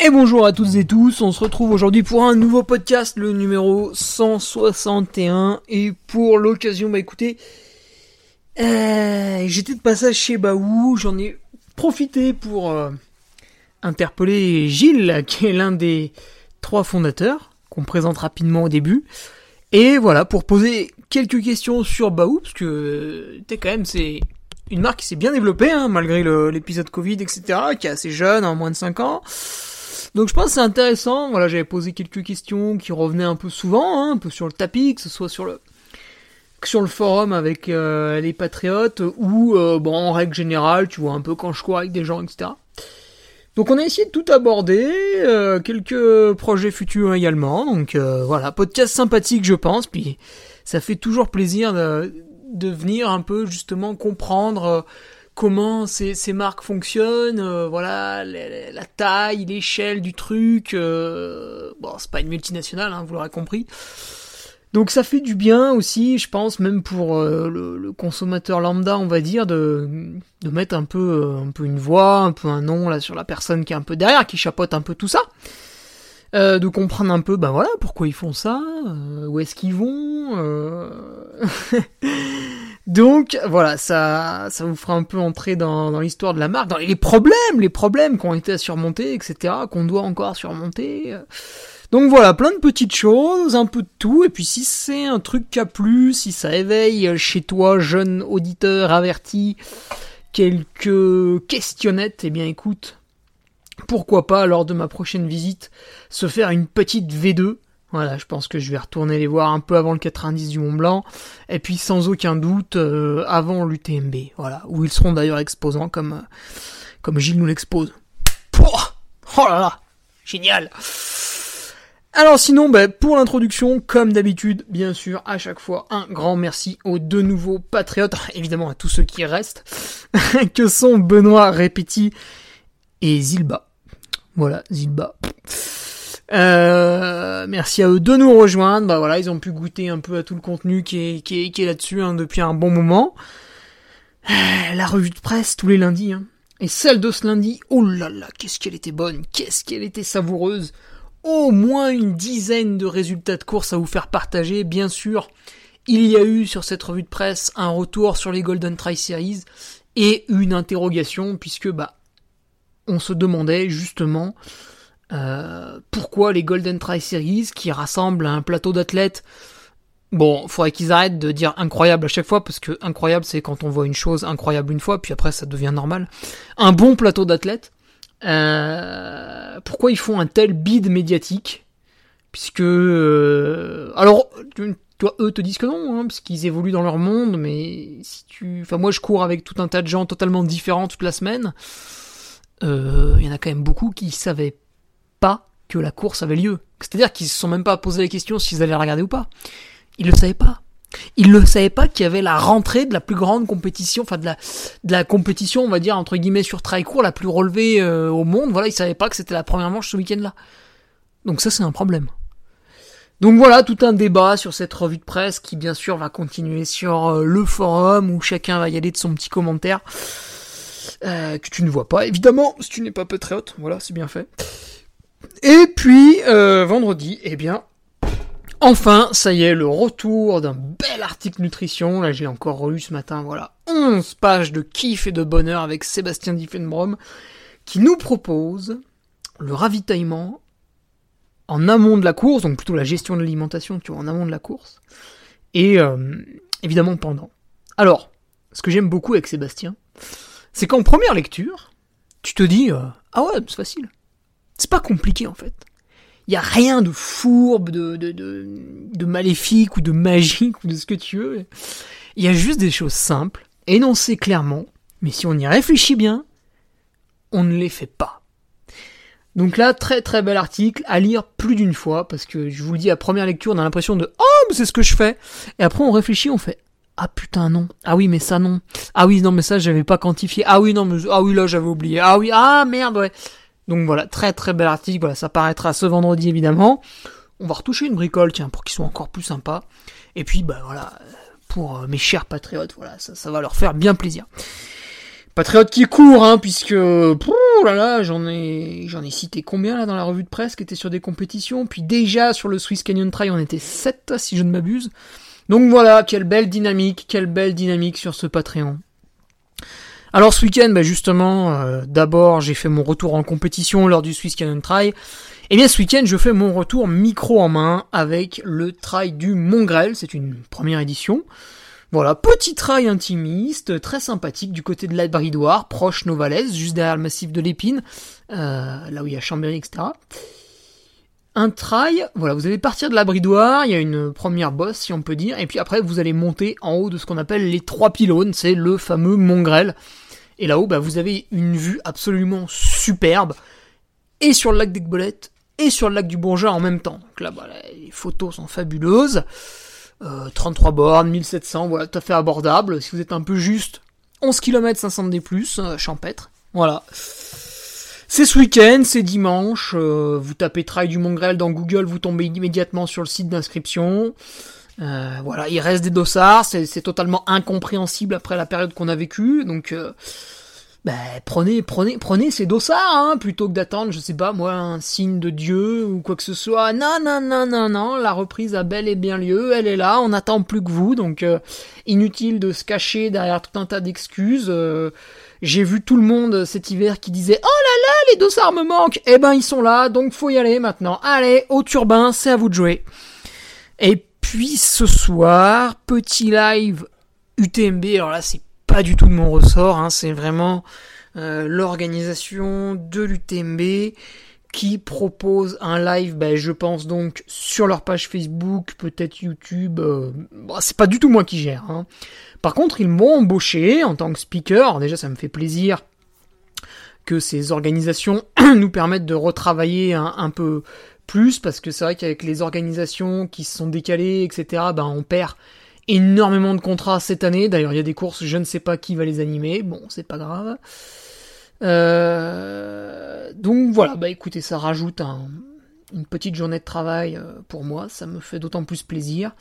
Et bonjour à toutes et tous, on se retrouve aujourd'hui pour un nouveau podcast, le numéro 161. Et pour l'occasion, bah écoutez, euh, j'étais de passage chez Baou, j'en ai profité pour euh, interpeller Gilles, qui est l'un des trois fondateurs, qu'on présente rapidement au début. Et voilà, pour poser quelques questions sur Baou, parce que euh, quand même, c'est une marque qui s'est bien développée, hein, malgré l'épisode Covid, etc., qui est assez jeune, en moins de 5 ans. Donc je pense que c'est intéressant. Voilà, j'avais posé quelques questions qui revenaient un peu souvent, hein, un peu sur le tapis, que ce soit sur le sur le forum avec euh, les patriotes ou euh, bon en règle générale, tu vois un peu quand je cours avec des gens, etc. Donc on a essayé de tout aborder, euh, quelques projets futurs également. Donc voilà, podcast sympathique je pense. Puis ça fait toujours plaisir de, de venir un peu justement comprendre comment ces, marques fonctionnent, euh, voilà, la, taille, l'échelle du truc. Euh, bon, c'est pas une multinationale, hein, vous l'aurez compris. Donc ça fait du bien aussi, je pense, même pour euh, le, consommateur lambda, on va dire, de, mettre un peu, un peu une voix, un peu un nom là sur la personne qui est un peu derrière, qui chapeaute un peu tout ça. de comprendre un peu, ben voilà, pourquoi ils font ça, où est-ce qu'ils vont. Donc voilà, ça, ça vous fera un peu entrer dans, l'histoire de la marque, dans les problèmes, les problèmes qui ont été à surmonter, etc., qu'on doit encore surmonter. Donc voilà, plein de petites choses, un peu de tout, et puis si c'est un truc qui a plu, si ça éveille chez toi, jeune auditeur averti, quelques questionnettes, eh bien écoute, pourquoi pas lors de ma prochaine visite se faire une petite V2 voilà, je pense que je vais retourner les voir un peu avant le 90 du Mont Blanc, et puis sans aucun doute euh, avant l'UTMB, voilà, où ils seront d'ailleurs exposants comme euh, comme Gilles nous l'expose. Oh là là, génial. Alors sinon, ben, pour l'introduction, comme d'habitude, bien sûr, à chaque fois, un grand merci aux deux nouveaux patriotes, évidemment à tous ceux qui restent, que sont Benoît Répéti et Zilba. Voilà, Zilba. Euh, merci à eux de nous rejoindre. Bah voilà, ils ont pu goûter un peu à tout le contenu qui est, là-dessus hein, depuis un bon moment. Euh, la revue de presse tous les lundis. Hein. Et celle de ce lundi, oh là là, qu'est-ce qu'elle était bonne, qu'est-ce qu'elle était savoureuse. Au moins une dizaine de résultats de course à vous faire partager. Bien sûr, il y a eu sur cette revue de presse un retour sur les Golden Try Series et une interrogation puisque bah on se demandait justement euh, pourquoi les Golden Try Series qui rassemblent un plateau d'athlètes Bon, faudrait qu'ils arrêtent de dire incroyable à chaque fois, parce que incroyable c'est quand on voit une chose incroyable une fois, puis après ça devient normal. Un bon plateau d'athlètes. Euh, pourquoi ils font un tel bid médiatique? Puisque... Euh, alors, toi, eux te disent que non, hein, parce qu'ils évoluent dans leur monde, mais si tu... Enfin, moi je cours avec tout un tas de gens totalement différents toute la semaine. Il y en a quand même beaucoup qui savaient pas que la course avait lieu. C'est-à-dire qu'ils se sont même pas posé la question s'ils allaient regarder ou pas. Ils le savaient pas. Ils ne savaient pas qu'il y avait la rentrée de la plus grande compétition, enfin de la, de la compétition, on va dire, entre guillemets, sur trail court, la plus relevée euh, au monde. Voilà, ils savaient pas que c'était la première manche ce week-end-là. Donc ça, c'est un problème. Donc voilà, tout un débat sur cette revue de presse qui bien sûr va continuer sur euh, le forum où chacun va y aller de son petit commentaire. Euh, que tu ne vois pas, évidemment, si tu n'es pas patriote, voilà, c'est bien fait. Et puis, euh, vendredi, eh bien, enfin, ça y est, le retour d'un bel article nutrition, là je l'ai encore relu ce matin, voilà, 11 pages de kiff et de bonheur avec Sébastien Diffenbrom, qui nous propose le ravitaillement en amont de la course, donc plutôt la gestion de l'alimentation, tu vois, en amont de la course, et euh, évidemment pendant. Alors, ce que j'aime beaucoup avec Sébastien, c'est qu'en première lecture, tu te dis euh, ah ouais, c'est facile. C'est pas compliqué en fait. Il y a rien de fourbe, de maléfique ou de magique ou de ce que tu veux. Il y a juste des choses simples, énoncées clairement, mais si on y réfléchit bien, on ne les fait pas. Donc là, très très bel article à lire plus d'une fois parce que je vous le dis à première lecture, on a l'impression de oh mais c'est ce que je fais et après on réfléchit, on fait ah putain non, ah oui mais ça non, ah oui non mais ça j'avais pas quantifié, ah oui non mais ah oui là j'avais oublié, ah oui ah merde ouais. Donc voilà, très très bel article, voilà ça paraîtra ce vendredi évidemment. On va retoucher une bricole tiens pour qu'ils soient encore plus sympas. Et puis bah voilà pour euh, mes chers patriotes, voilà ça, va leur faire bien plaisir. Patriote qui court, hein, puisque oh là là, j'en ai j'en ai cité combien là dans la revue de presse qui était sur des compétitions, puis déjà sur le Swiss Canyon Trail on était 7 si je ne m'abuse. Donc voilà, quelle belle dynamique, quelle belle dynamique sur ce Patreon. Alors ce week-end, bah justement, euh, d'abord j'ai fait mon retour en compétition lors du Swiss Canyon Trail. Et eh bien ce week-end je fais mon retour micro en main avec le trail du Montgrel, c'est une première édition. Voilà, petit trail intimiste, très sympathique du côté de la Bridoire, proche Novalaise, juste derrière le massif de l'Épine, euh, là où il y a Chambéry, etc. Un trail, voilà, vous allez partir de la Bridoire, il y a une première bosse si on peut dire, et puis après vous allez monter en haut de ce qu'on appelle les trois pylônes, c'est le fameux Mont Et là-haut, bah, vous avez une vue absolument superbe, et sur le lac d'Aigbolette, et sur le lac du Bourgeat en même temps. Donc là, bah, les photos sont fabuleuses. 33 euh, bornes, 1700, voilà, tout à fait abordable. Si vous êtes un peu juste, 11 km 500 D+, euh, champêtre. Voilà. C'est ce week-end, c'est dimanche. Euh, vous tapez Trail du Mont dans Google, vous tombez immédiatement sur le site d'inscription. Voilà, il reste des dossards, c'est totalement incompréhensible après la période qu'on a vécue. Donc, ben, prenez, prenez, prenez ces dossards, hein, plutôt que d'attendre, je sais pas, moi, un signe de Dieu ou quoi que ce soit. Non, non, non, non, non, la reprise a bel et bien lieu, elle est là, on n'attend plus que vous, donc euh, inutile de se cacher derrière tout un tas d'excuses. Euh, j'ai vu tout le monde cet hiver qui disait Oh là là, les dossards me manquent Eh ben, ils sont là, donc faut y aller maintenant. Allez, au turbin, c'est à vous de jouer. Et puis ce soir, petit live UTMB, alors là c'est pas du tout de mon ressort, hein, c'est vraiment euh, l'organisation de l'UTMB qui propose un live, ben, je pense donc sur leur page Facebook, peut-être YouTube, euh, bah, c'est pas du tout moi qui gère. Hein. Par contre, ils m'ont embauché en tant que speaker, déjà ça me fait plaisir que ces organisations nous permettent de retravailler un, un peu plus, parce que c'est vrai qu'avec les organisations qui se sont décalées, etc., ben on perd énormément de contrats cette année. D'ailleurs, il y a des courses, je ne sais pas qui va les animer. Bon, c'est pas grave. Euh, donc voilà, bah écoutez, ça rajoute une petite journée de travail euh, pour moi. Ça me fait d'autant plus plaisir.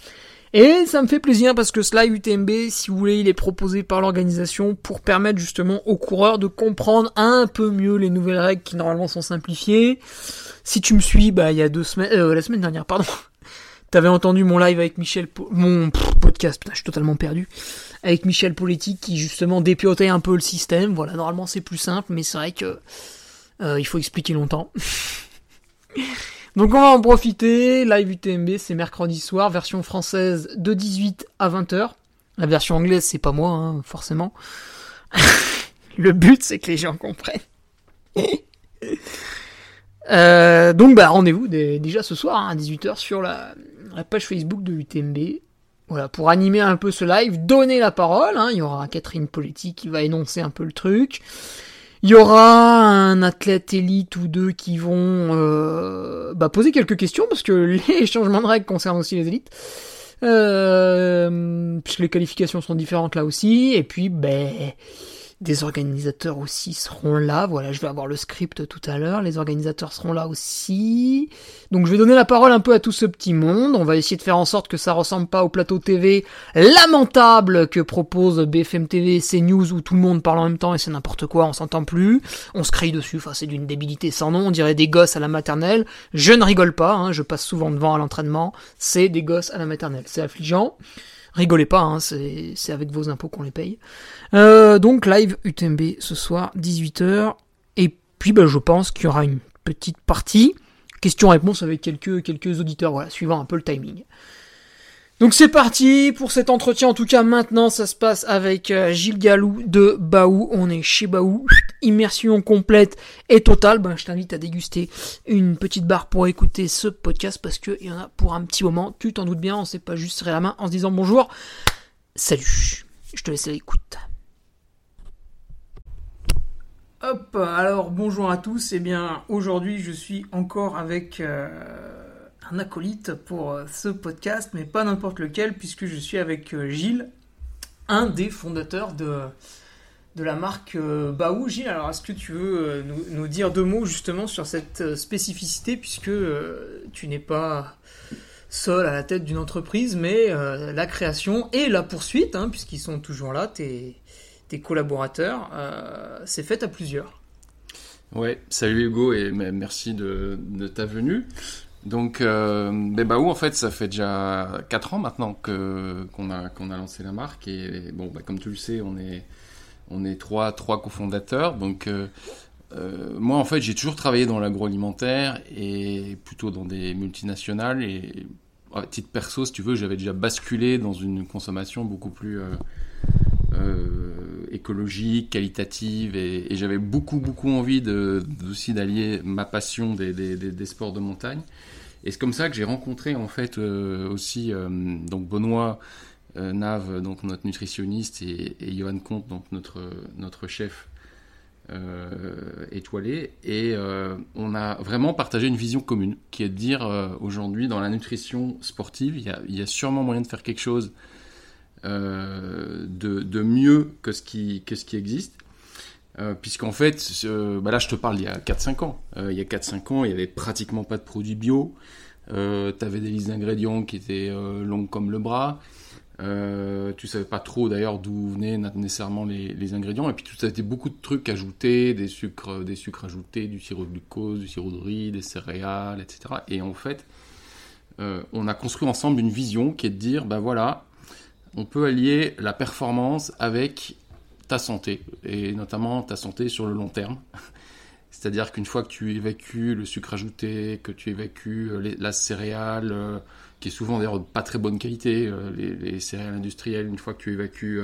Et ça me fait plaisir parce que cela UTMB, si vous voulez, il est proposé par l'organisation pour permettre justement aux coureurs de comprendre un peu mieux les nouvelles règles qui normalement sont simplifiées. Si tu me suis, bah il y a deux semaines, euh, la semaine dernière, pardon, T'avais entendu mon live avec Michel, mon podcast, putain, je suis totalement perdu, avec Michel Politique qui justement dépiautait un peu le système. Voilà, normalement c'est plus simple, mais c'est vrai que euh, il faut expliquer longtemps. Donc on va en profiter. Live UTMB, c'est mercredi soir, version française de 18 à 20h. La version anglaise, c'est pas moi, hein, forcément. le but, c'est que les gens comprennent. Euh, donc bah rendez-vous déjà ce soir hein, à 18h sur la, page Facebook de l'UTMB. Voilà, pour animer un peu ce live, donner la parole. Hein. il y aura Catherine Politique qui va énoncer un peu le truc. Il y aura un athlète élite ou deux qui vont euh, bah, poser quelques questions parce que les changements de règles concernent aussi les élites. Euh, puisque les qualifications sont différentes là aussi. Et puis, ben, des organisateurs aussi seront là. Voilà, je vais avoir le script tout à l'heure. Les organisateurs seront là aussi. Donc je vais donner la parole un peu à tout ce petit monde. On va essayer de faire en sorte que ça ressemble pas au plateau TV lamentable que propose BFM TV, CNews où tout le monde parle en même temps et c'est n'importe quoi, on s'entend plus. On se crie dessus, enfin c'est d'une débilité sans nom, on dirait des gosses à la maternelle. Je ne rigole pas, hein, je passe souvent devant à l'entraînement. C'est des gosses à la maternelle. C'est affligeant. Rigolez pas, hein, c'est avec vos impôts qu'on les paye. Euh, donc live UTMB ce soir, 18h. Et puis bah, je pense qu'il y aura une petite partie question-réponse avec quelques, auditeurs, suivant un peu le timing. Donc c'est parti pour cet entretien. En tout cas, maintenant, ça se passe avec euh, Gilles Galou de Baou. On est chez Baou. Immersion complète et totale. Ben, je t'invite à déguster une petite barre pour écouter ce podcast parce qu'il y en a pour un petit moment. Tu t'en doutes bien. On s'est pas juste serré la main en se disant bonjour. Salut. Je te laisse à l'écoute. Hop, alors bonjour à tous. Eh bien, aujourd'hui, je suis encore avec. Euh, un acolyte pour euh, ce podcast, mais pas n'importe lequel, puisque je suis avec euh, Gilles, un des fondateurs de, de la marque euh, Baou. Gilles, alors est-ce que tu veux nous, dire deux mots justement sur cette spécificité, puisque tu n'es pas seul à la tête d'une entreprise, mais la création et la poursuite, hein, puisqu'ils sont toujours là, tes, tes collaborateurs, c'est fait à plusieurs. Ouais, salut Hugo et merci de, de ta venue. Donc, euh, ben Baou, en fait, ça fait déjà 4 ans maintenant que, qu'on, a, qu'on a lancé la marque. Et bon, ben, comme tu le sais, on est, on est trois, trois cofondateurs. Donc, euh, euh, moi, en fait, j'ai toujours travaillé dans l'agroalimentaire et plutôt dans des multinationales. Et à titre perso, si tu veux, j'avais déjà basculé dans une consommation beaucoup plus écologique, qualitative. Et, j'avais beaucoup, beaucoup envie de, aussi d'allier ma passion des, des sports de montagne. Et c'est comme ça que j'ai rencontré en fait euh, aussi euh, donc Benoît euh, Nave, donc notre nutritionniste, et, Johan Comte, donc notre, notre chef étoilé. Et on a vraiment partagé une vision commune, qui est de dire aujourd'hui dans la nutrition sportive, il y, a, y, a, sûrement moyen de faire quelque chose de, de, mieux que ce qui, que ce qui existe. Puisqu'en fait, bah là je te parle il y a 4-5 ans. il y a 4-5 ans, il n'y avait pratiquement pas de produits bio. Euh, tu avais des listes d'ingrédients qui étaient euh, longues comme le bras. Euh, tu savais pas trop d'ailleurs d'où venaient nécessairement les, ingrédients. Et puis tout ça était beaucoup de trucs ajoutés, des sucres, des sucres ajoutés, du sirop de glucose, du sirop de riz, des céréales, etc. Et en fait, euh, on a construit ensemble une vision qui est de dire, ben voilà, on peut allier la performance avec ta santé, et notamment ta santé sur le long terme. C'est-à-dire qu'une fois que tu évacues le sucre ajouté, que tu évacues euh, la céréale, euh, qui est souvent d'ailleurs pas très bonne qualité, euh, les, céréales industrielles, une fois que tu évacues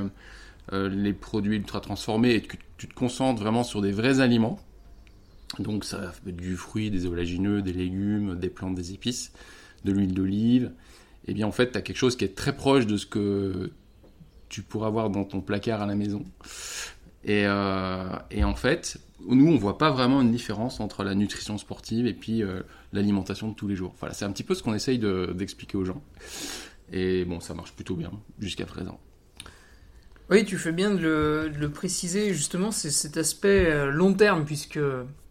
les produits ultra transformés et que tu te concentres vraiment sur des vrais aliments, donc ça fait du fruit, des oléagineux, des légumes, des plantes, des épices, de l'huile d'olive, et eh bien en fait tu as quelque chose qui est très proche de ce que tu pourras avoir dans ton placard à la maison. Et, et en fait, nous, on voit pas vraiment une différence entre la nutrition sportive et puis euh, l'alimentation de tous les jours. Voilà, c'est un petit peu ce qu'on essaye d'expliquer aux gens. Et bon, ça marche plutôt bien jusqu'à présent. Oui, tu fais bien de le, préciser, justement, c'est cet aspect euh, long terme, puisque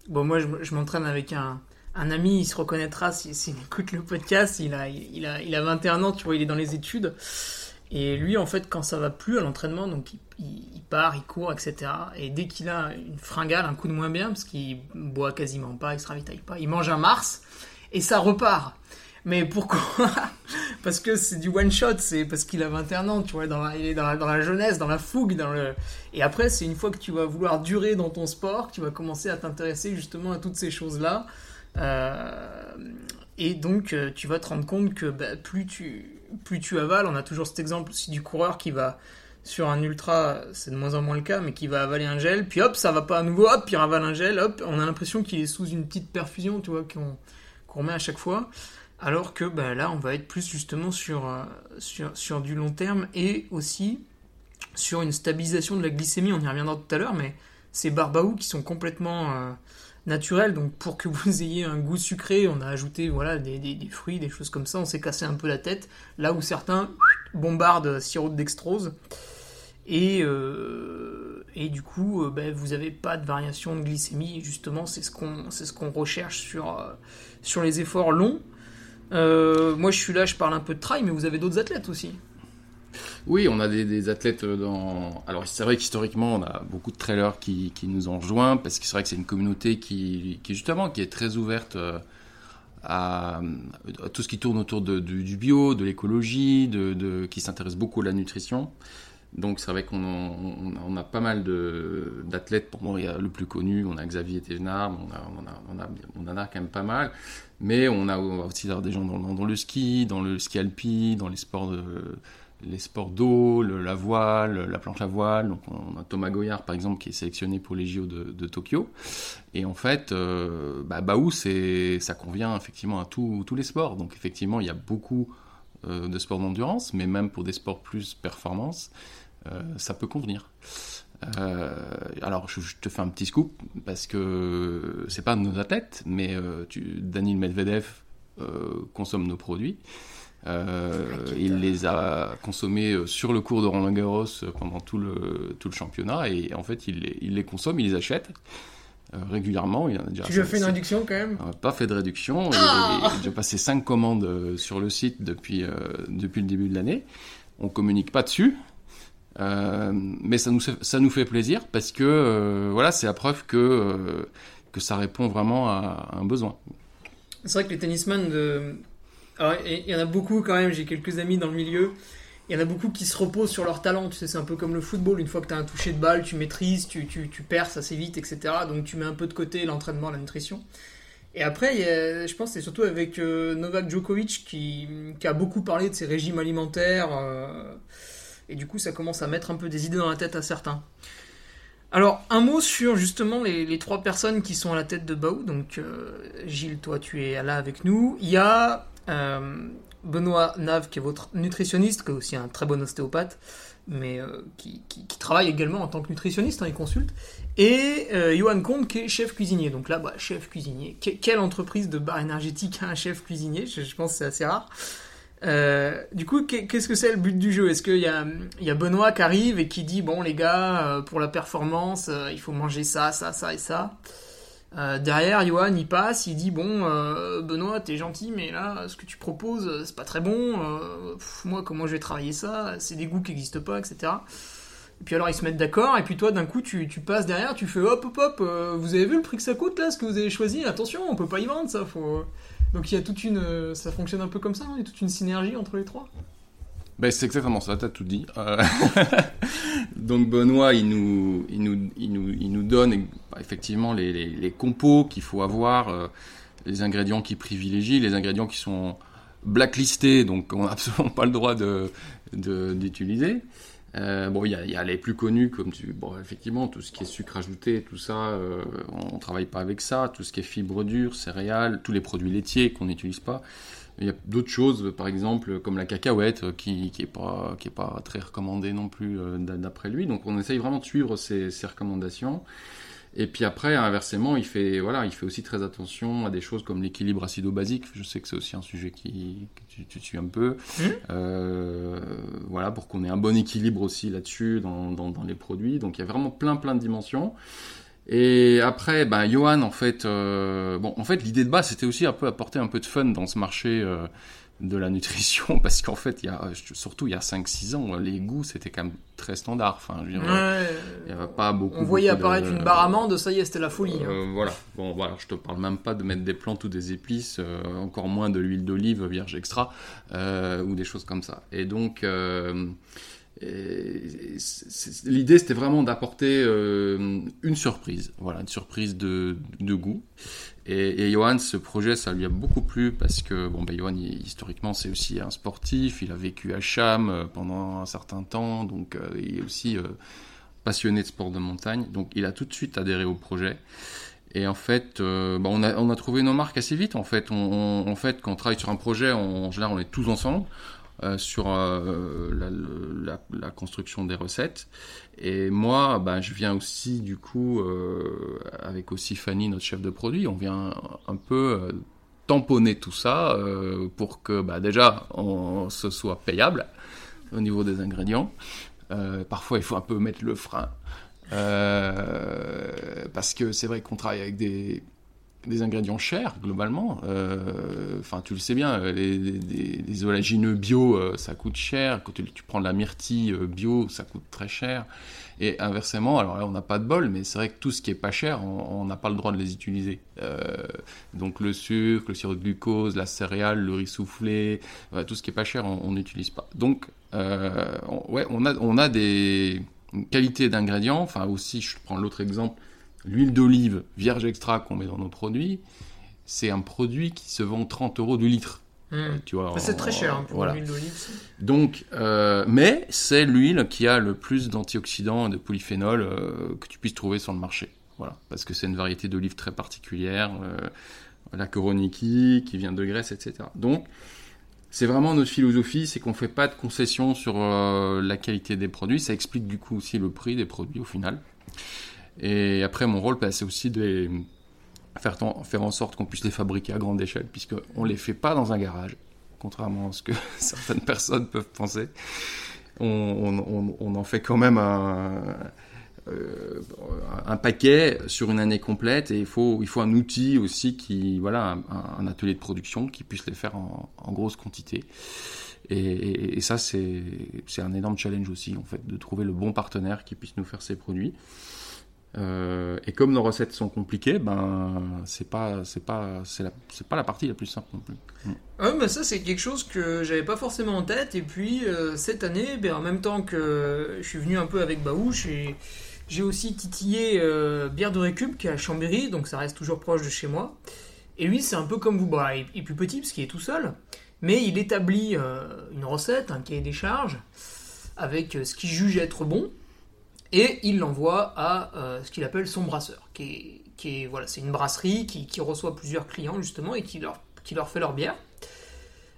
bon, moi, je, m'entraîne avec un, ami, il se reconnaîtra s'il écoute le podcast, il a, il, a, il a 21 ans, tu vois, il est dans les études. Et lui, en fait, quand ça va plus à l'entraînement, donc il, part, il court, etc. Et dès qu'il a une fringale, un coup de moins bien, parce qu'il boit quasiment pas, il se ravitaille pas, il mange un Mars et ça repart. Mais pourquoi Parce que c'est du one shot, c'est parce qu'il a 21 ans, tu vois, dans il est dans la, jeunesse, dans la fougue, dans. Et après, c'est une fois que tu vas vouloir durer dans ton sport, que tu vas commencer à t'intéresser justement à toutes ces choses-là. Euh, et donc, euh, tu vas te rendre compte que bah, plus tu plus tu avales, on a toujours cet exemple aussi du coureur qui va sur un ultra, c'est de moins en moins le cas, mais qui va avaler un gel, puis hop, ça va pas à nouveau, hop, il ravale un gel, hop, on a l'impression qu'il est sous une petite perfusion, tu vois, qu'on remet à chaque fois. Alors que bah, là, on va être plus justement sur, euh, sur, du long terme et aussi sur une stabilisation de la glycémie. On y reviendra tout à l'heure, mais ces barbaou qui sont complètement euh, naturel. Donc pour que vous ayez un goût sucré, on a ajouté voilà des, fruits, des choses comme ça. On s'est cassé un peu la tête. Là où certains bombardent sirop de dextrose. Et, euh, et du coup, ben, vous n'avez pas de variation de glycémie. Justement, c'est ce qu'on ce qu'on recherche sur, sur les efforts longs. moi, je suis là, je parle un peu de trail, mais vous avez d'autres athlètes aussi. Oui, on a des, athlètes dans. Alors, c'est vrai qu'historiquement, on a beaucoup de trailers qui, nous ont rejoints parce que c'est vrai que c'est une communauté qui, qui, justement, qui est très ouverte à, tout ce qui tourne autour du bio, de l'écologie, de, qui s'intéresse beaucoup à la nutrition. Donc c'est vrai qu'on on, a pas mal d'athlètes. Pour moi, il y a le plus connu, on a Xavier Thévenard, on, on, on, en a quand même pas mal. Mais on a, aussi des gens dans, dans, le ski, dans le ski alpi, dans les sports de, les sports d'eau, la voile, la planche à voile. Donc on a Thomas Goyard par exemple qui est sélectionné pour les JO de, Tokyo. Et en fait, euh, bah, Baou, ça convient effectivement à tous les sports. Donc effectivement, il y a beaucoup euh, de sports d'endurance, mais même pour des sports plus performance, euh, ça peut convenir. alors, je, te fais un petit scoop parce que c'est pas nos athlètes, mais Daniel Medvedev consomme nos produits. Euh, il les a consommés euh, sur le cours de Roland Garros euh, pendant tout le, tout le championnat et en fait il les, il les consomme, il les achète régulièrement. Il a déjà tu lui as fait une réduction quand même? On n'a pas fait de réduction. Ah J'ai passé 5 commandes sur le site depuis, depuis le début de l'année. On communique pas dessus. mais ça nous, ça nous fait plaisir parce que voilà, c'est la preuve que, que ça répond vraiment à, à un besoin. C'est vrai que les tennisman de, il y en a beaucoup quand même, j'ai quelques amis dans le milieu. Il y en a beaucoup qui se reposent sur leur talent. Tu sais, c'est un peu comme le football. Une fois que tu as un toucher de balle, tu maîtrises, tu, tu, tu perces assez vite, etc. Donc tu mets un peu de côté l'entraînement, la nutrition. Et après, je pense que c'est surtout avec euh, Novak Djokovic qui, qui, a beaucoup parlé de ses régimes alimentaires. Euh, et du coup, ça commence à mettre un peu des idées dans la tête à certains. Alors, un mot sur justement les, trois personnes qui sont à la tête de Baou. Donc, euh, Gilles, toi, tu es là avec nous. Il y a euh, Benoît Nave, qui est votre nutritionniste, qui est aussi un très bon ostéopathe, mais euh, qui, travaille également en tant que nutritionniste, hein, il consulte. Et euh, Johan Comte, qui est chef cuisinier. Donc là, bah, chef cuisinier. quelle entreprise de bar énergétique a un chef cuisinier? Je, pense que c'est assez rare. du coup, qu'est-ce que c'est le but du jeu? Est-ce qu'il y a Benoît qui arrive et qui dit, bon les gars, pour la performance, il faut manger ça, ça, ça et ça? Euh, derrière, Johan, il passe, il dit Bon, euh, Benoît, t'es gentil, mais là, ce que tu proposes, euh, c'est pas très bon. moi, comment je vais travailler ça C'est des goûts qui n'existent pas, etc. Et puis alors, ils se mettent d'accord, et puis toi, d'un coup, tu, passes derrière, tu fais Hop, hop, hop, vous avez vu le prix que ça coûte là, ce que vous avez choisi? Attention, on peut pas y vendre ça. Faut... Donc, il y a toute une. Ça fonctionne un peu comme ça, hein, il y a toute une synergie entre les trois. Ben, c'est exactement ça, tu tout dit. Euh, donc Benoît, il nous, il nous, il nous, il nous donne effectivement les, compos qu'il faut avoir, euh, les ingrédients qu'il privilégie, les ingrédients qui sont blacklistés, donc on n'a absolument pas le droit d'utiliser. De, euh, bon, il y, a les plus connus, comme tu. Bon, effectivement, tout ce qui est sucre ajouté, tout ça, on ne travaille pas avec ça. Tout ce qui est fibres dures, céréales, tous les produits laitiers qu'on n'utilise pas. Il y a d'autres choses, par exemple, comme la cacahuète, euh, qui n'est pas, qui est pas très recommandée non plus euh, d'après lui. Donc on essaye vraiment de suivre ces, recommandations. Et puis après, inversement, il fait, voilà, il fait aussi très attention à des choses comme l'équilibre acido-basique. Je sais que c'est aussi un sujet qui, que tu, suis un peu. Mmh. Euh, voilà, pour qu'on ait un bon équilibre aussi là-dessus dans, dans, dans, les produits. Donc il y a vraiment plein, plein de dimensions. Et après, ben, Johan, en fait, euh, bon, en fait, l'idée de base, c'était aussi un peu apporter un peu de fun dans ce marché euh, de la nutrition, parce qu'en fait, il y a, surtout il y a 5-6 ans, les goûts, c'était quand même très standard. Enfin, je veux dire, il n'y avait pas beaucoup. On voyait apparaître une barre amande, ça y est, c'était la folie. Hein. Euh, voilà. Bon, voilà, je te parle même pas de mettre des plantes ou des épices, encore moins de l'huile d'olive vierge extra, ou des choses comme ça. Et donc, L'idée, c'était vraiment d'apporter euh, une surprise, voilà, une surprise de, goût. Et, Johan, ce projet, ça lui a beaucoup plu parce que, bon, ben, Johan, historiquement, c'est aussi un sportif. Il a vécu à Cham euh, pendant un certain temps, donc euh, il est aussi passionné de sport de montagne. Donc, il a tout de suite adhéré au projet. Et en fait, ben, on, a, trouvé nos marques assez vite. En fait, quand on travaille sur un projet, en général, on est tous ensemble. Euh, sur euh, la, construction des recettes. Et moi, ben, je viens aussi, du coup, euh, avec aussi Fanny, notre chef de produit, on vient un peu tamponner tout ça pour que bah, déjà on, ce soit payable au niveau des ingrédients. parfois, il faut un peu mettre le frein. parce que c'est vrai qu'on travaille avec des, des ingrédients chers globalement. Euh, enfin, tu le sais bien, les, oléagineux bio, euh, ça coûte cher. Quand tu, prends de la myrtille euh, bio, ça coûte très cher. Et inversement, alors là, on n'a pas de bol, mais c'est vrai que tout ce qui est pas cher, on n'a pas le droit de les utiliser. donc le sucre, le sirop de glucose, la céréale, le riz soufflé, tout ce qui est pas cher, on n'utilise pas. Donc, ouais, on a, on a des qualités d'ingrédients. Enfin aussi, je prends l'autre exemple L'huile d'olive vierge extra qu'on met dans nos produits, c'est un produit qui se vend 30 euros du litre. Hmm. Euh, tu vois, c'est très cher hein, pour l'huile d'olive. Donc, euh, mais c'est l'huile qui a le plus d'antioxydants et de polyphénol euh, que tu puisses trouver sur le marché. Voilà, parce que c'est une variété d'olive très particulière, la Koroniki, qui vient de Grèce, etc. Donc, c'est vraiment notre philosophie, c'est qu'on ne fait pas de concessions sur la qualité des produits. Ça explique du coup aussi le prix des produits au final. Et après, mon rôle, bah, c'est aussi de faire, faire en sorte qu'on puisse les fabriquer à grande échelle, puisqu'on ne les fait pas dans un garage, contrairement à ce que certaines personnes peuvent penser. On, en fait quand même un, euh, un, paquet sur une année complète et il faut, il faut un outil aussi qui, voilà, un, atelier de production qui puisse les faire en, grosse quantité. Et, et ça, c'est un énorme challenge aussi, en fait, de trouver le bon partenaire qui puisse nous faire ces produits. Euh, et comme nos recettes sont compliquées, ben c'est pas c'est pas c'est pas la partie la plus simple non plus. Mm. ben ça c'est quelque chose que j'avais pas forcément en tête. Et puis euh, cette année, ben, en même temps que je suis venu un peu avec Baouche et j'ai aussi titillé euh, bière de récup qui est à Chambéry, donc ça reste toujours proche de chez moi. Et lui c'est un peu comme vous, bah, il est plus petit parce qu'il est tout seul, mais il établit une recette, un cahier des charges avec ce qu'il juge être bon et il l'envoie à euh, ce qu'il appelle son brasseur, qui est, voilà, c'est une brasserie qui, reçoit plusieurs clients justement et qui leur, qui leur fait leur bière.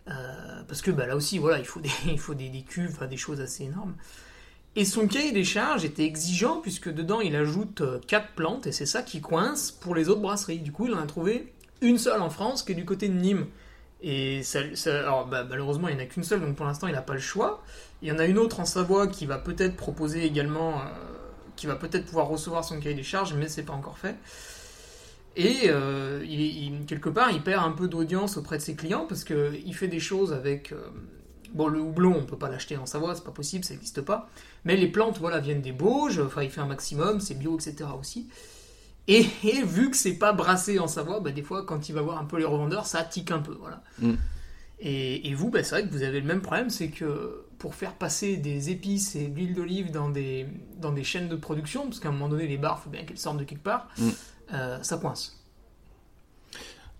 Euh, parce que bah, là aussi, voilà, il faut des, il faut des, des cuves, des choses assez énormes. Et son cahier des charges était exigeant puisque dedans il ajoute 4 euh, plantes et c'est ça qui coince pour les autres brasseries. Du coup, il en a trouvé une seule en France qui est du côté de Nîmes. Et alors, bah, malheureusement, il n'y en a qu'une seule, donc pour l'instant, il n'a pas le choix. Il y en a une autre en Savoie qui va peut-être proposer également, euh, qui va peut-être pouvoir recevoir son cahier des charges, mais c'est pas encore fait. Et euh, il, quelque part, il perd un peu d'audience auprès de ses clients parce qu'il fait des choses avec. Euh, bon, le houblon, on peut pas l'acheter en Savoie, c'est pas possible, ça n'existe pas. Mais les plantes, voilà, viennent des Bauges, enfin, il fait un maximum, c'est bio, etc. aussi. Et, vu que c'est pas brassé en Savoie, bah, des fois, quand il va voir un peu les revendeurs, ça tique un peu. Voilà. Mm. Et, vous, bah, c'est vrai que vous avez le même problème, c'est que pour faire passer des épices et de l'huile d'olive dans des, dans des chaînes de production, parce qu'à un moment donné, les barres, il faut bien qu'elles sortent de quelque part, mm. euh, ça coince.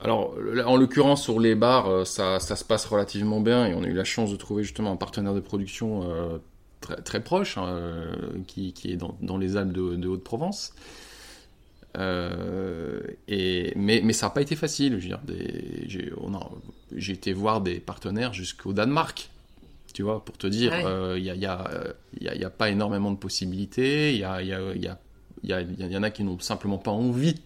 Alors, en l'occurrence, sur les bars, euh, ça, ça, se passe relativement bien et on a eu la chance de trouver justement un partenaire de production euh, très, très, proche, hein, qui, qui, est dans, dans les Alpes de, de Haute-Provence. Euh, et, mais, mais ça n'a pas été facile. J'ai été voir des partenaires jusqu'au Danemark, tu vois, pour te dire, il n'y a, a, pas énormément de possibilités, il y, a, y, a, y, en a qui n'ont simplement pas envie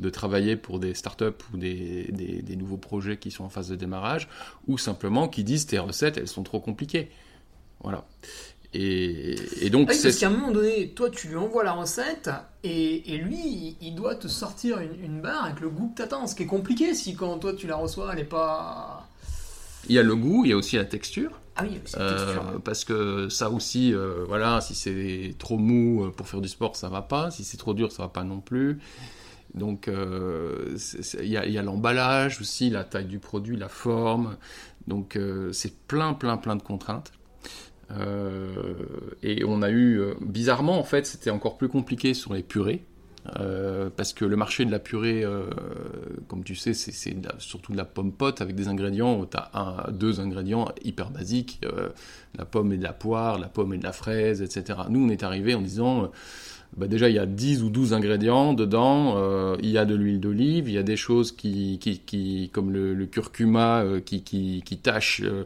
de travailler pour des startups ou des, des, des, nouveaux projets qui sont en phase de démarrage, ou simplement qui disent tes recettes, elles sont trop compliquées. Voilà. Et, donc, ah parce qu'à un moment donné, toi, tu lui envoies la recette et, lui, il, doit te sortir une, barre avec le goût que t'attends. Ce qui est compliqué si quand toi tu la reçois, elle n'est pas. Il y a le goût, il y a aussi la texture. Ah oui. Euh, parce que ça aussi, euh, voilà, si c'est trop mou euh, pour faire du sport, ça va pas. Si c'est trop dur, ça va pas non plus. Donc, il y a, l'emballage aussi, la taille du produit, la forme. Donc, c'est plein, plein, plein de contraintes. Euh, et on a eu, euh, bizarrement en fait, c'était encore plus compliqué sur les purées. Euh, parce que le marché de la purée, comme tu sais, c'est surtout de la pomme pote avec des ingrédients. Tu as un, deux ingrédients hyper basiques la pomme et de la poire, la pomme et de la fraise, etc. Nous, on est arrivé en disant bah déjà il y a 10 ou 12 ingrédients dedans, euh, il y a de l'huile d'olive, il y a des choses qui, qui, qui comme le, curcuma euh, qui, qui, qui tâche, euh,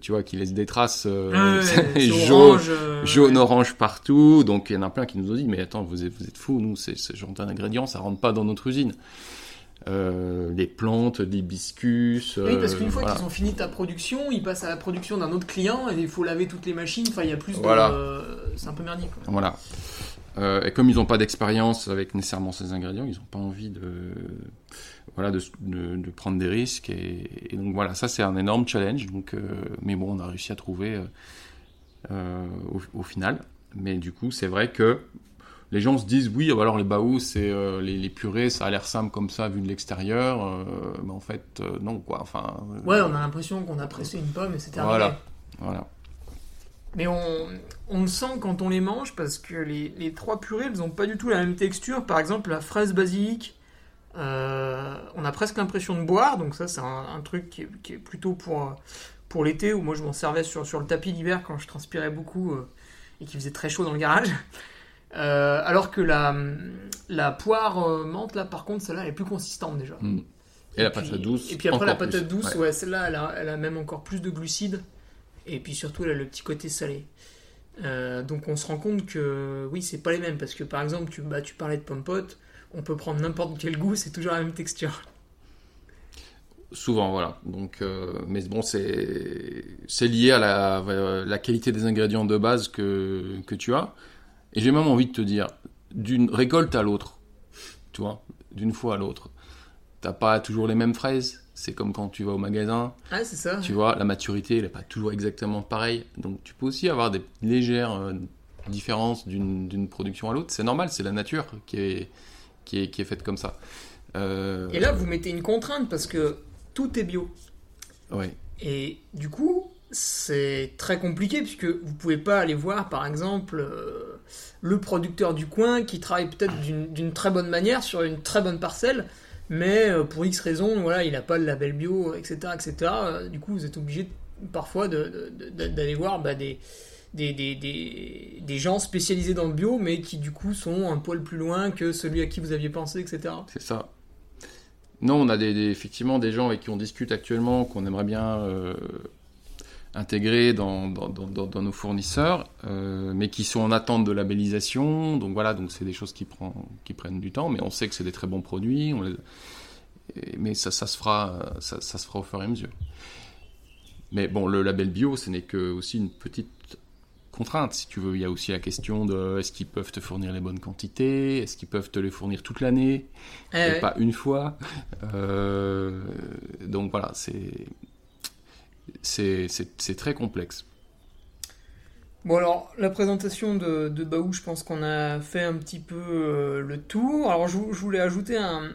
tu vois, qui laisse des traces jaune, jaune orange partout. Donc il y en a plein qui nous ont dit mais attends vous êtes, vous êtes fous, nous c'est ce genre d'ingrédients ça rentre pas dans notre usine. les plantes, l'hibiscus. oui, parce qu'une fois qu'ils ont fini ta production, ils passent à la production d'un autre client et il faut laver toutes les machines. Enfin, il y a plus de. C'est un peu merdique. Voilà. Euh, et comme ils n'ont pas d'expérience avec nécessairement ces ingrédients, ils n'ont pas envie de, voilà, de, de, prendre des risques. Et, donc voilà, ça c'est un énorme challenge. Donc, euh, mais bon, on a réussi à trouver euh, au, final. Mais du coup, c'est vrai que les gens se disent oui, alors les baous, c'est les, les, purées, ça a l'air simple comme ça vu de l'extérieur. mais en fait, non quoi. Enfin. ouais, on a l'impression qu'on a pressé une pomme et c'est terminé. Voilà, voilà. Mais on, on, le sent quand on les mange parce que les, les trois purées, elles n'ont pas du tout la même texture. Par exemple, la fraise basilic, euh, on a presque l'impression de boire. Donc ça, c'est un, truc qui est, plutôt pour, pour l'été, où moi je m'en servais sur, sur le tapis d'hiver quand je transpirais beaucoup euh, et qu'il faisait très chaud dans le garage. Euh, alors que la, la poire menthe, là, par contre, celle-là, elle est plus consistante déjà. Mm. Et, la patate douce. Et puis après, la patate douce, ouais. celle-là, elle a, elle a même encore plus de glucides. Et puis surtout, elle a le petit côté salé. Euh, donc on se rend compte que oui, c'est pas les mêmes. Parce que par exemple, tu, bah, tu parlais de pompote, on peut prendre n'importe quel goût, c'est toujours la même texture. Souvent, voilà. Donc, euh, mais bon, c'est lié à la, la, qualité des ingrédients de base que, que tu as. Et j'ai même envie de te dire, d'une récolte à l'autre, tu vois, d'une fois à l'autre, t'as pas toujours les mêmes fraises, c'est comme quand tu vas au magasin. Ah, c'est ça. Tu vois, la maturité, elle n'est pas toujours exactement pareille. Donc, tu peux aussi avoir des légères euh, différences d'une production à l'autre. C'est normal, c'est la nature qui est, qui est, qui est faite comme ça. Euh, Et là, vous mettez une contrainte parce que tout est bio. Oui. Et du coup, c'est très compliqué puisque vous pouvez pas aller voir, par exemple, euh, le producteur du coin qui travaille peut-être d'une très bonne manière sur une très bonne parcelle mais euh, pour X raisons, voilà, il n'a pas le label bio, etc. etc. Du coup, vous êtes obligé parfois d'aller voir bah, des, des, des, des, gens spécialisés dans le bio, mais qui du coup sont un poil plus loin que celui à qui vous aviez pensé, etc. C'est ça. Non, on a effectivement des gens avec qui on discute actuellement, qu'on aimerait bien euh, intégrés dans, dans, dans, nos fournisseurs, euh, mais qui sont en attente de labellisation. Donc voilà, donc c'est des choses qui, prend, qui prennent du temps, mais on sait que c'est des très bons produits. Mais ça, ça, se fera, ça, se fera au fur et à mesure. Mais bon, le label bio, ce n'est que aussi une petite contrainte, si tu veux. Il y a aussi la question de est-ce qu'ils peuvent te fournir les bonnes quantités, est-ce qu'ils peuvent te les fournir toute l'année, eh et pas une fois? Euh, donc voilà, c'est c'est très complexe. Bon alors, la présentation de, de Baou, je pense qu'on a fait un petit peu euh, le tour. Alors je, voulais ajouter un,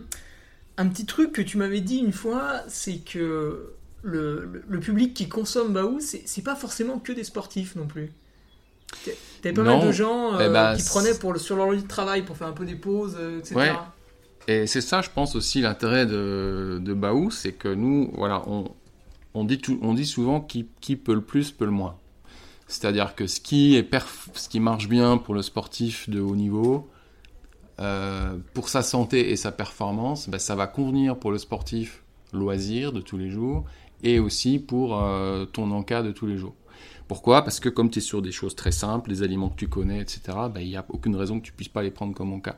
un, petit truc que tu m'avais dit une fois, c'est que le, le, public qui consomme Baou, c'est pas forcément que des sportifs non plus. T'avais pas mal de gens euh, eh ben, qui prenaient pour, sur leur lieu de travail pour faire un peu des pauses, euh, etc. Et c'est ça, je pense aussi, l'intérêt de, de Baou, c'est que nous, voilà, on, on dit, on dit souvent qui, qui, peut le plus peut le moins. C'est-à-dire que ce qui, est ce qui marche bien pour le sportif de haut niveau, euh, pour sa santé et sa performance, ben, ça va convenir pour le sportif loisir de tous les jours et aussi pour euh, ton encas de tous les jours. Pourquoi? Parce que comme tu es sur des choses très simples, les aliments que tu connais, etc., ben, il n'y a aucune raison que tu puisses pas les prendre comme encas.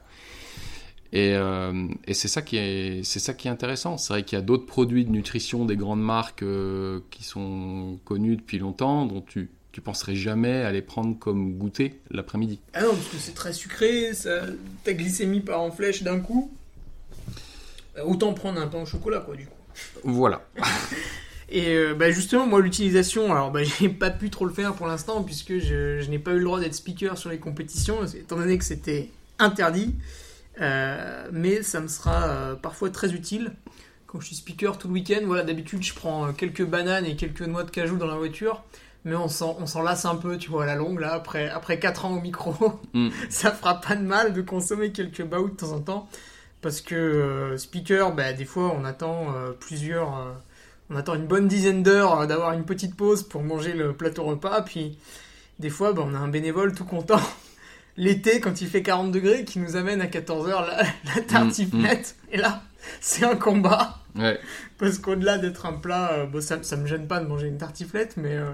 Et, euh, et c'est ça qui est, c'est ça qui est intéressant. C'est vrai qu'il y a d'autres produits de nutrition des grandes marques euh, qui sont connus depuis longtemps, dont tu tu penserais jamais à les prendre comme goûter l'après-midi. Ah non, parce que c'est très sucré, ça, ta glycémie part en flèche d'un coup. Euh, autant prendre un pain au chocolat, quoi, du coup. Voilà. Et bah, justement, moi, l'utilisation, alors bah, j'ai pas pu trop le faire pour l'instant, puisque je, je n'ai pas eu le droit d'être speaker sur les compétitions, étant donné que c'était interdit. Euh, mais ça me sera euh, parfois très utile quand je suis speaker tout le week-end. Voilà, d'habitude, je prends euh, quelques bananes et quelques noix de cajou dans la voiture. Mais on s'en lasse un peu, tu vois, à la longue, là, après, après 4 ans au micro. Mm. ça fera pas de mal de consommer quelques baous de temps en temps. Parce que speaker, bah, des fois, on attend plusieurs. On attend une bonne dizaine d'heures d'avoir une petite pause pour manger le plateau repas. Puis, des fois, bah, on a un bénévole tout content l'été quand il fait 40 degrés qui nous amène à 14h la, la tartiflette. Mm, mm. Et là, c'est un combat. Parce qu'au-delà d'être un plat, euh, bon, ça, ça me gêne pas de manger une tartiflette, mais, euh,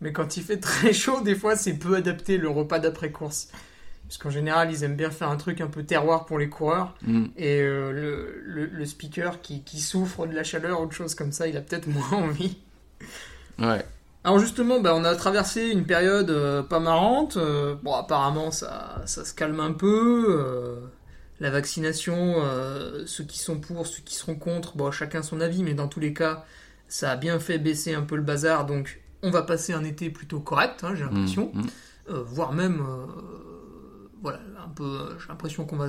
mais quand il fait très chaud, des fois, c'est peu adapté le repas d'après-course. Parce qu'en général, ils aiment bien faire un truc un peu terroir pour les coureurs. Mm. Et euh, le, le, speaker qui, qui, souffre de la chaleur, autre chose comme ça, il a peut-être moins envie. Ouais. Alors justement, bah, on a traversé une période euh, pas marrante. Euh, bon, apparemment, ça, ça, se calme un peu. La vaccination, ceux qui sont pour, ceux qui seront contre, bon, chacun son avis, mais dans tous les cas, ça a bien fait baisser un peu le bazar. Donc, on va passer un été plutôt correct, hein, j'ai l'impression. Mmh, mmh. voire même, voilà, un peu, j'ai l'impression qu'on va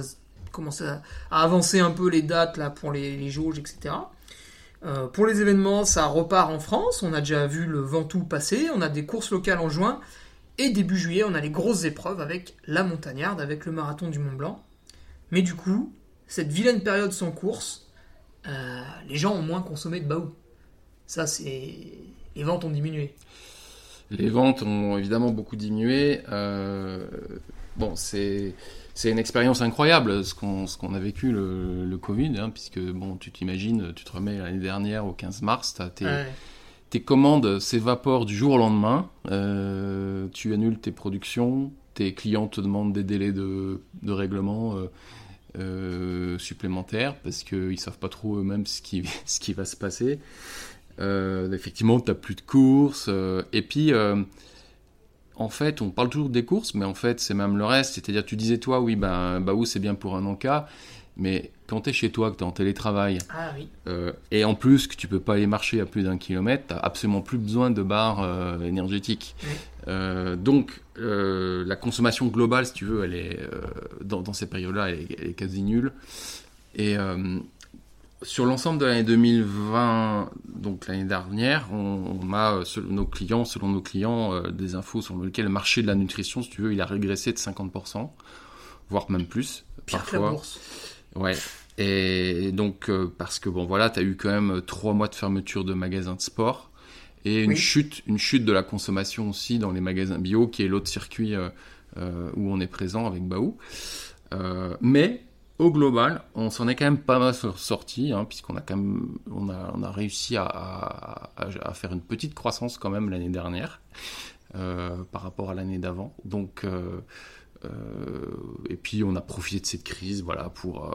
commencer à, avancer un peu les dates pour les, jauges, etc. Euh, pour les événements, ça repart en France. On a déjà vu le Ventoux passer. On a des courses locales en juin. Et début juillet, on a les grosses épreuves avec la montagnarde, avec le marathon du Mont Blanc. Mais du coup, cette vilaine période sans course, euh, les gens ont moins consommé de baou. Ça, c'est. Les ventes ont diminué. Les ventes ont évidemment beaucoup diminué. Euh, bon, c'est c'est une expérience incroyable ce qu'on qu'on a vécu le, le Covid, hein, puisque bon, tu t'imagines, tu te remets l'année dernière au 15 mars, tes, tes commandes s'évaporent du jour au lendemain, euh, tu annules tes productions, tes clients te demandent des délais de, de règlement euh, euh, supplémentaires parce qu'ils savent pas trop eux-mêmes ce qui, ce qui va se passer. effectivement, tu n'as plus de courses, et puis en fait, on parle toujours des courses, mais en fait, c'est même le reste. C'est-à-dire, tu disais, toi, oui, ben, bah, où c'est bien pour un encas, mais quand tu es chez toi, que tu es en télétravail, ah euh, et en plus que tu peux pas aller marcher à plus d'un kilomètre, tu absolument plus besoin de barres euh, énergétiques. Euh, donc, la consommation globale, si tu veux, elle est, dans, ces périodes-là, elle, elle, est quasi nulle. Et sur l'ensemble de l'année 2020, donc l'année dernière, on, a, euh, selon nos clients, selon nos clients, euh, des infos sur lesquelles le marché de la nutrition, si tu veux, il a régressé de 50%, voire même plus. Pire parfois. Que la bourse. Ouais. Et donc, euh, parce que bon, voilà, tu as eu quand même trois mois de fermeture de magasins de sport et une chute, une chute de la consommation aussi dans les magasins bio, qui est l'autre circuit où on est présent avec Baou. mais au global, on s'en est quand même pas mal sorti, hein, puisqu'on a quand même, réussi à, faire une petite croissance quand même l'année dernière euh, par rapport à l'année d'avant. Donc, euh, euh, et puis on a profité de cette crise, voilà, pour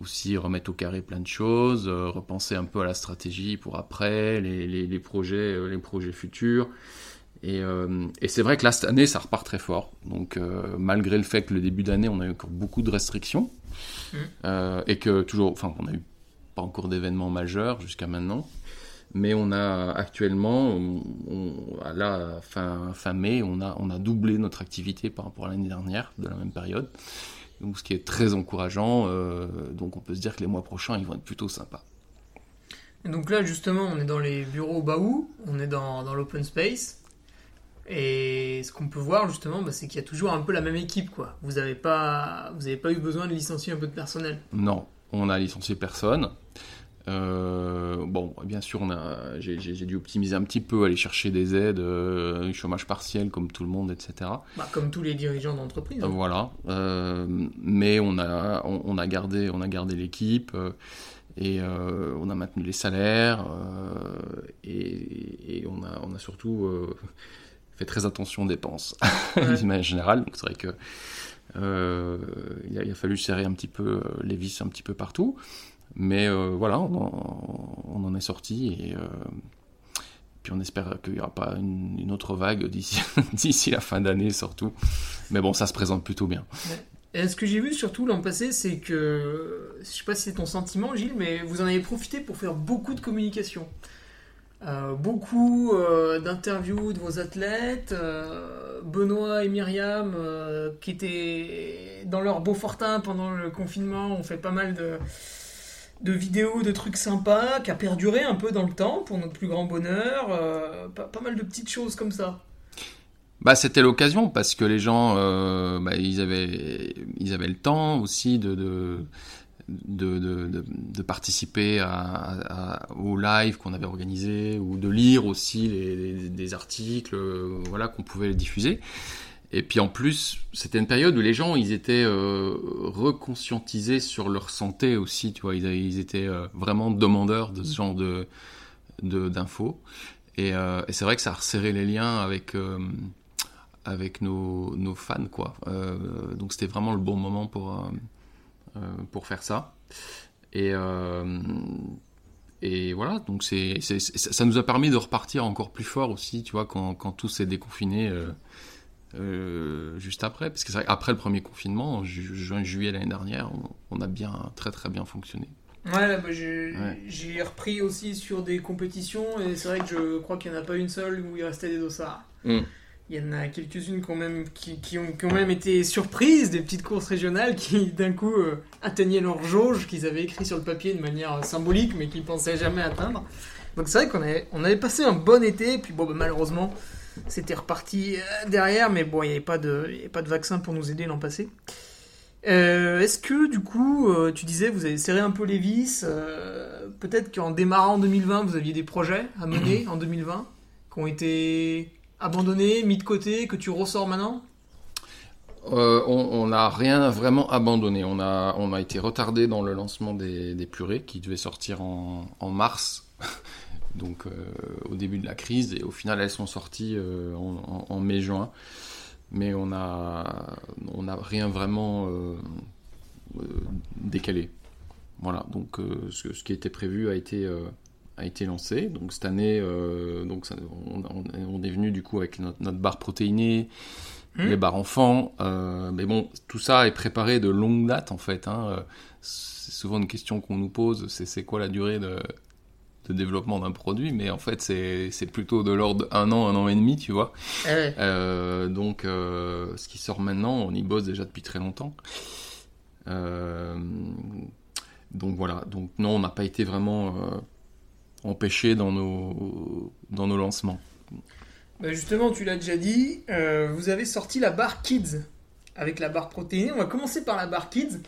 aussi remettre au carré plein de choses, repenser un peu à la stratégie pour après, les, projets, les projets futurs. Et, et c'est vrai que là, cette année, ça repart très fort. Donc, malgré le fait que le début d'année, on a eu encore beaucoup de restrictions, euh, et que toujours, enfin, on n'a eu pas encore d'événements majeurs jusqu'à maintenant, mais on a actuellement, on, là, fin, fin mai, on a, on a doublé notre activité par rapport à l'année dernière, de la même période. Donc, ce qui est très encourageant. Euh, donc, on peut se dire que les mois prochains, ils vont être plutôt sympas. donc là, justement, on est dans les bureaux Baou, on est dans, dans l'open space. Et ce qu'on peut voir justement, bah, c'est qu'il y a toujours un peu la même équipe. Quoi. Vous n'avez pas, vous pas eu besoin de licencier un peu de personnel Non, on a licencié personne. Euh, bon, bien sûr, on a, j'ai, dû optimiser un petit peu, aller chercher des aides, euh, chômage partiel comme tout le monde, etc. Bah, comme tous les dirigeants d'entreprise. Hein. Voilà. Euh, mais on a, on, a gardé, on a gardé l'équipe et on a maintenu les salaires et, et, on, a, on a surtout fait très attention aux dépenses, de manière générale. Donc c'est vrai que euh, il, a, fallu serrer un petit peu euh, les vis un petit peu partout. Mais euh, voilà, on en, est sorti et puis on espère qu'il n'y aura pas une, autre vague d'ici la fin d'année surtout. Mais bon, ça se présente plutôt bien. Et ce que j'ai vu surtout l'an passé, c'est que, je sais pas si c'est ton sentiment Gilles, mais vous en avez profité pour faire beaucoup de communication. Euh, beaucoup euh, d'interviews de vos athlètes. Euh, Benoît et Myriam, qui étaient dans leur beau fortin pendant le confinement, ont fait pas mal de, de vidéos, de trucs sympas, qui a perduré un peu dans le temps pour notre plus grand bonheur. Pas, mal de petites choses comme ça. Bah, c'était l'occasion parce que les gens, bah, ils, avaient, ils avaient le temps aussi de de, de, participer au live qu'on avait organisé ou de lire aussi les, des articles euh, voilà, qu'on pouvait diffuser. Et puis en plus, c'était une période où les gens, ils étaient euh, reconscientisés sur leur santé aussi, tu vois, ils, étaient euh, vraiment demandeurs de ce genre de d'infos. Et, et c'est vrai que ça a resserré les liens avec avec nos, nos, fans, quoi. donc c'était vraiment le bon moment pour pour faire ça. Et, euh, et voilà, donc c'est, ça nous a permis de repartir encore plus fort aussi, tu vois, quand, quand tout s'est déconfiné euh, euh, juste après. Parce que c'est vrai après le premier confinement, en juin, juillet l'année dernière, on, a bien, très très bien fonctionné. Ouais, bah, j'ai repris aussi sur des compétitions et c'est vrai que je crois qu'il n'y en a pas une seule où il restait des dossards. Mmh. Il y en a quelques-unes quand qui, ont quand même été surprises, des petites courses régionales qui d'un coup euh, atteignaient leur jauge qu'ils avaient écrit sur le papier de manière symbolique mais qu'ils pensaient jamais atteindre. Donc c'est vrai qu'on avait, on avait passé un bon été puis bon bah, malheureusement c'était reparti euh, derrière mais bon il n'y avait pas de, pas de vaccin pour nous aider l'an passé. Euh, est-ce que du coup, tu disais, vous avez serré un peu les vis Peut-être qu'en démarrant en 2020, vous aviez des projets à mener en 2020 qui ont été abandonné, mis de côté, que tu ressors maintenant euh, on n'a rien vraiment abandonné. On a, on a été retardé dans le lancement des, des purées qui devait sortir en, mars, donc euh, au début de la crise, et au final elles sont sorties euh, en, mai-juin. Mais on n'a on a rien vraiment décalé. Voilà, donc ce, qui était prévu a été a été lancé. Donc cette année, euh, donc on, est venu du coup avec notre, barre protéinée, hmm. les barres enfants. Euh, mais bon, tout ça est préparé de longue date en fait. Hein. Euh, c'est souvent une question qu'on nous pose, c'est c'est quoi la durée de, de développement d'un produit, mais en fait c'est plutôt de l'ordre d'un an, un an et demi, tu vois. Ah donc ce qui sort maintenant, on y bosse déjà depuis très longtemps. donc voilà, donc non, on n'a pas été vraiment empêcher dans nos, dans nos lancements. Bah, justement, tu l'as déjà dit, euh, vous avez sorti la barre Kids avec la barre protéinée. On va commencer par la barre Kids,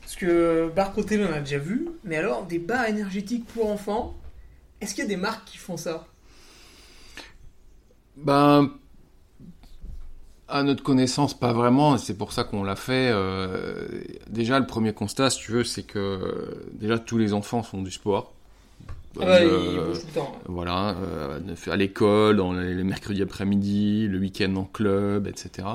parce que barre protéinée, on a déjà vu, mais alors des barres énergétiques pour enfants, est-ce qu'il y a des marques qui font ça? Ben, à notre connaissance, pas vraiment, c'est pour ça qu'on l'a fait. Euh, déjà, le premier constat, si tu veux, c'est que déjà tous les enfants font du sport. Ah euh, voilà, euh, à l'école, dans les, mercredis après-midi, le week-end en club, etc.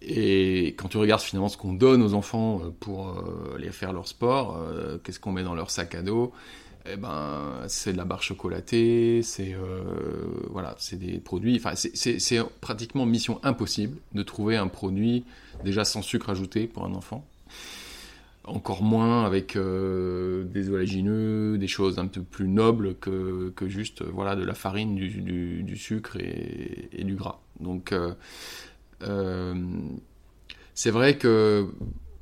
Et quand tu regardes finalement ce qu'on donne aux enfants euh, pour aller faire leur sport, qu'est-ce qu'on met dans leur sac à dos eh ben, c'est de la barre chocolatée, c'est voilà, c'est des produits. Enfin, c'est pratiquement mission impossible de trouver un produit déjà sans sucre ajouté pour un enfant encore moins avec euh, des oléagineux, des choses un peu plus nobles que, que juste euh, voilà, de la farine, du, du, sucre et, du gras. Donc euh, c'est vrai que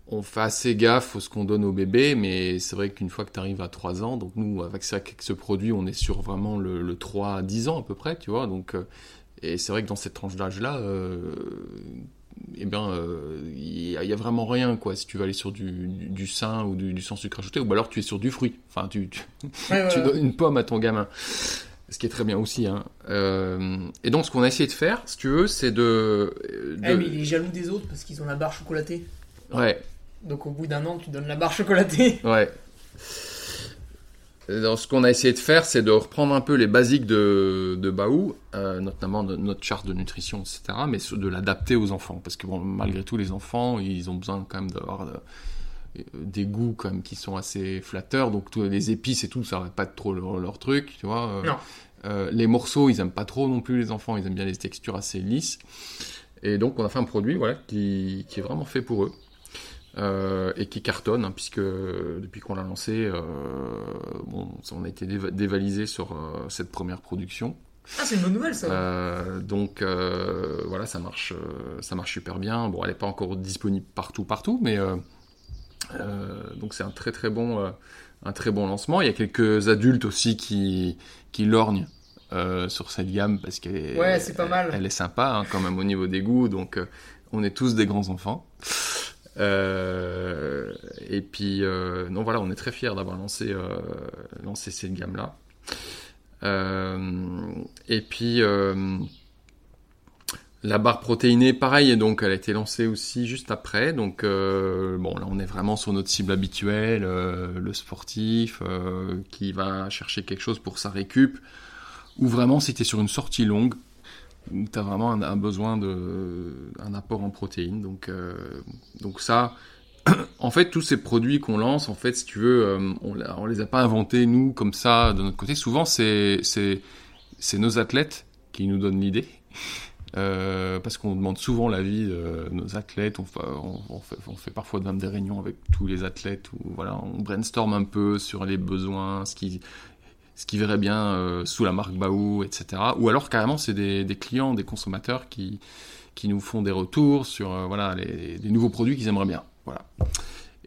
on fait assez gaffe à ce qu'on donne au bébé, mais c'est vrai qu'une fois que tu arrives à 3 ans, donc nous avec, ce produit on est sur vraiment le, le 3 à 10 ans à peu près, tu vois, donc et c'est vrai que dans cette tranche d'âge-là, eh bien, il euh, n'y a, vraiment rien, quoi. Si tu vas aller sur du, du, sein ou du, du sans sucre ajouté, ou alors tu es sur du fruit. Enfin, tu, tu, donnes une pomme à ton gamin. Ce qui est très bien aussi. Hein. Euh, et donc, ce qu'on a essayé de faire, si tu veux, c'est de. Eh, mais il est jaloux des autres parce qu'ils ont la barre chocolatée. Ouais. Donc, au bout d'un an, tu donnes la barre chocolatée. Ouais. Donc, ce qu'on a essayé de faire, c'est de reprendre un peu les basiques de, de Baou, euh, notamment de notre charte de nutrition, etc., mais de l'adapter aux enfants. Parce que bon, malgré tout, les enfants, ils ont besoin quand même d'avoir euh, des goûts quand même qui sont assez flatteurs. Donc les épices et tout, ça va pas trop leur, truc, tu vois. Euh, non. les morceaux, ils aiment pas trop non plus les enfants, ils aiment bien les textures assez lisses. Et donc on a fait un produit voilà, qui, qui est vraiment fait pour eux. Euh, et qui cartonne, hein, puisque depuis qu'on l'a lancé, euh, bon, on a été dévalisé sur euh, cette première production. Ah, c'est une bonne nouvelle ça. donc voilà, ça marche, ça marche super bien. Bon, elle n'est pas encore disponible partout, partout, mais donc c'est un très très bon, un très bon lancement. Il y a quelques adultes aussi qui qui lorgnent sur cette gamme parce qu'elle est, ouais, c'est pas mal. Elle, est sympa hein, quand même au niveau des goûts, donc on est tous des grands enfants. Euh, et puis, euh, non, voilà, on est très fiers d'avoir lancé, euh, cette gamme-là. et puis, la barre protéinée, pareil, donc elle a été lancée aussi juste après. Donc, bon, là, on est vraiment sur notre cible habituelle, le sportif qui va chercher quelque chose pour sa récup. Ou vraiment, c'était sur une sortie longue, tu as vraiment un, besoin de un apport en protéines. Donc, euh, donc ça, en fait, tous ces produits qu'on lance, en fait, si tu veux, euh, on, on les a pas inventés nous comme ça de notre côté. Souvent, c'est c'est nos athlètes qui nous donnent l'idée. Euh, parce qu'on demande souvent l'avis de nos athlètes, on, on, fait, on, fait, parfois même des réunions avec tous les athlètes où voilà, on brainstorm un peu sur les besoins, ce qui, ce qui verrait bien euh, sous la marque Baou, etc. Ou alors carrément c'est des, clients, des consommateurs qui, qui nous font des retours sur euh, voilà, les, nouveaux produits qu'ils aimeraient bien. Voilà.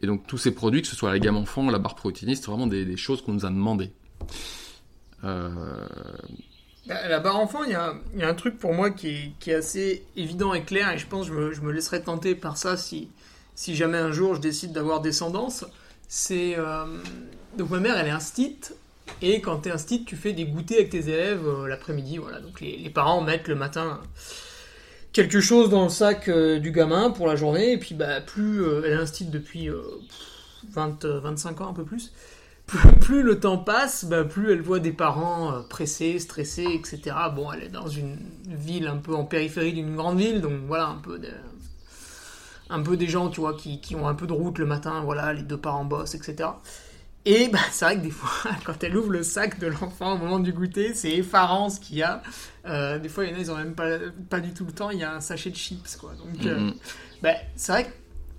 Et donc tous ces produits, que ce soit la gamme enfant, la barre protéiniste, c'est vraiment des, choses qu'on nous a demandé. Euh, la barre enfant, il y a, un truc pour moi qui est, assez évident et clair, et je pense que je me, je laisserai tenter par ça si, si jamais un jour je décide d'avoir descendance. C'est. Euh, donc ma mère, elle est instite, et quand tu es instite, tu fais des goûters avec tes élèves euh, l'après-midi. Voilà. Donc les, parents mettent le matin quelque chose dans le sac euh, du gamin pour la journée, et puis bah, plus elle est instite depuis 20, 25 ans, un peu plus plus, le temps passe, bah, plus elle voit des parents euh, pressés, stressés, etc. Bon, elle est dans une ville un peu en périphérie d'une grande ville, donc voilà, un peu, de, un peu des gens, tu vois, qui, qui, ont un peu de route le matin, voilà, les deux parents bossent, etc. Et bah, c'est vrai que des fois, quand elle ouvre le sac de l'enfant au moment du goûter, c'est effarant ce qu'il y a. Euh, des fois, il y en a, ils ont même pas, pas du tout le temps, il y a un sachet de chips, quoi. Donc, mm -hmm. euh, bah, c'est vrai que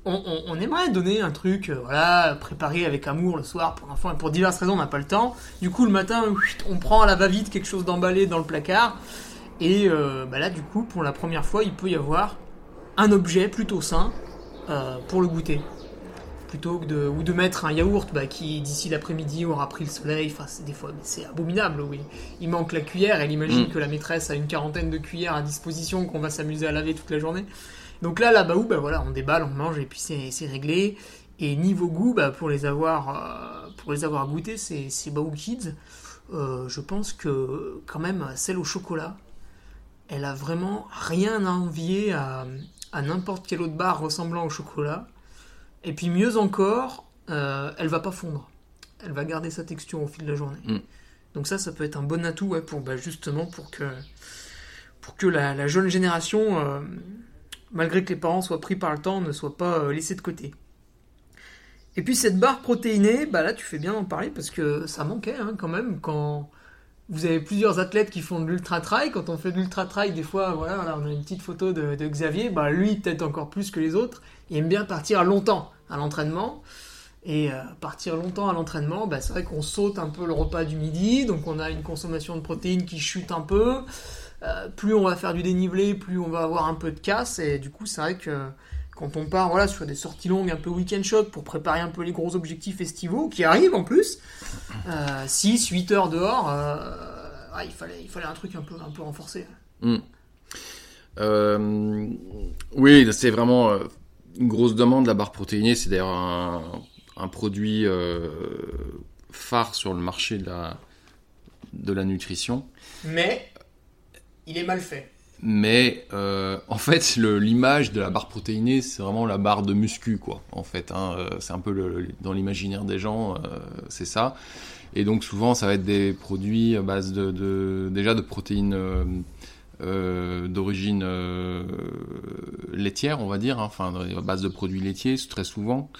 on, aimerait donner un truc, euh, voilà, préparé avec amour le soir pour l'enfant, et pour diverses raisons, on n'a pas le temps. Du coup, le matin, on prend à la va-vite quelque chose d'emballé dans le placard, et bah là, du coup, pour la première fois, il peut y avoir un objet plutôt sain pour le goûter. Plutôt que de, ou de mettre un yaourt bah, qui, d'ici l'après-midi, aura pris le soleil. Enfin, des fois, c'est abominable, oui. Il manque la cuillère, elle imagine mmh. que la maîtresse a une quarantaine de cuillères à disposition qu'on va s'amuser à laver toute la journée. Donc là, là-bas où, bah voilà, on déballe, on mange et puis c'est réglé. Et niveau goût, bah, pour les avoir, euh, pour les avoir goûtés, ces, ces Baou Kids, euh, je pense que quand même celle au chocolat, elle a vraiment rien à envier à, à n'importe quelle autre barre ressemblant au chocolat. Et puis mieux encore, euh, elle va pas fondre. Elle va garder sa texture au fil de la journée. Mm. Donc ça, ça peut être un bon atout ouais, pour bah, justement pour que pour que la, la jeune génération euh, malgré que les parents soient pris par le temps, ne soient pas euh, laissés de côté. Et puis cette barre protéinée, bah là tu fais bien d'en parler parce que ça manquait hein, quand même quand vous avez plusieurs athlètes qui font de l'ultra trail. Quand on fait de l'ultra trail, des fois, voilà, on a une petite photo de, de Xavier. Bah lui peut-être encore plus que les autres, il aime bien partir longtemps à l'entraînement. Et euh, partir longtemps à l'entraînement, bah, c'est vrai qu'on saute un peu le repas du midi, donc on a une consommation de protéines qui chute un peu. Euh, plus on va faire du dénivelé, plus on va avoir un peu de casse. Et du coup, c'est vrai que quand on part voilà, sur des sorties longues, un peu week-end shot, pour préparer un peu les gros objectifs estivaux, qui arrivent en plus, euh, 6, 8 heures dehors, euh, ah, il, fallait, il fallait un truc un peu, un peu renforcé. Mm. Euh, oui, c'est vraiment euh, une grosse demande, la barre protéinée. C'est d'ailleurs un, un, produit phare sur le marché de la, de la nutrition. Mais il est mal fait. Mais euh, en fait, l'image de la barre protéinée, c'est vraiment la barre de muscu, quoi. En fait, hein, euh, c'est un peu le, dans l'imaginaire des gens, euh, c'est ça. Et donc souvent, ça va être des produits à base de, de déjà de protéines euh, d'origine laitière, on va dire, hein, enfin à base de produits laitiers, très souvent.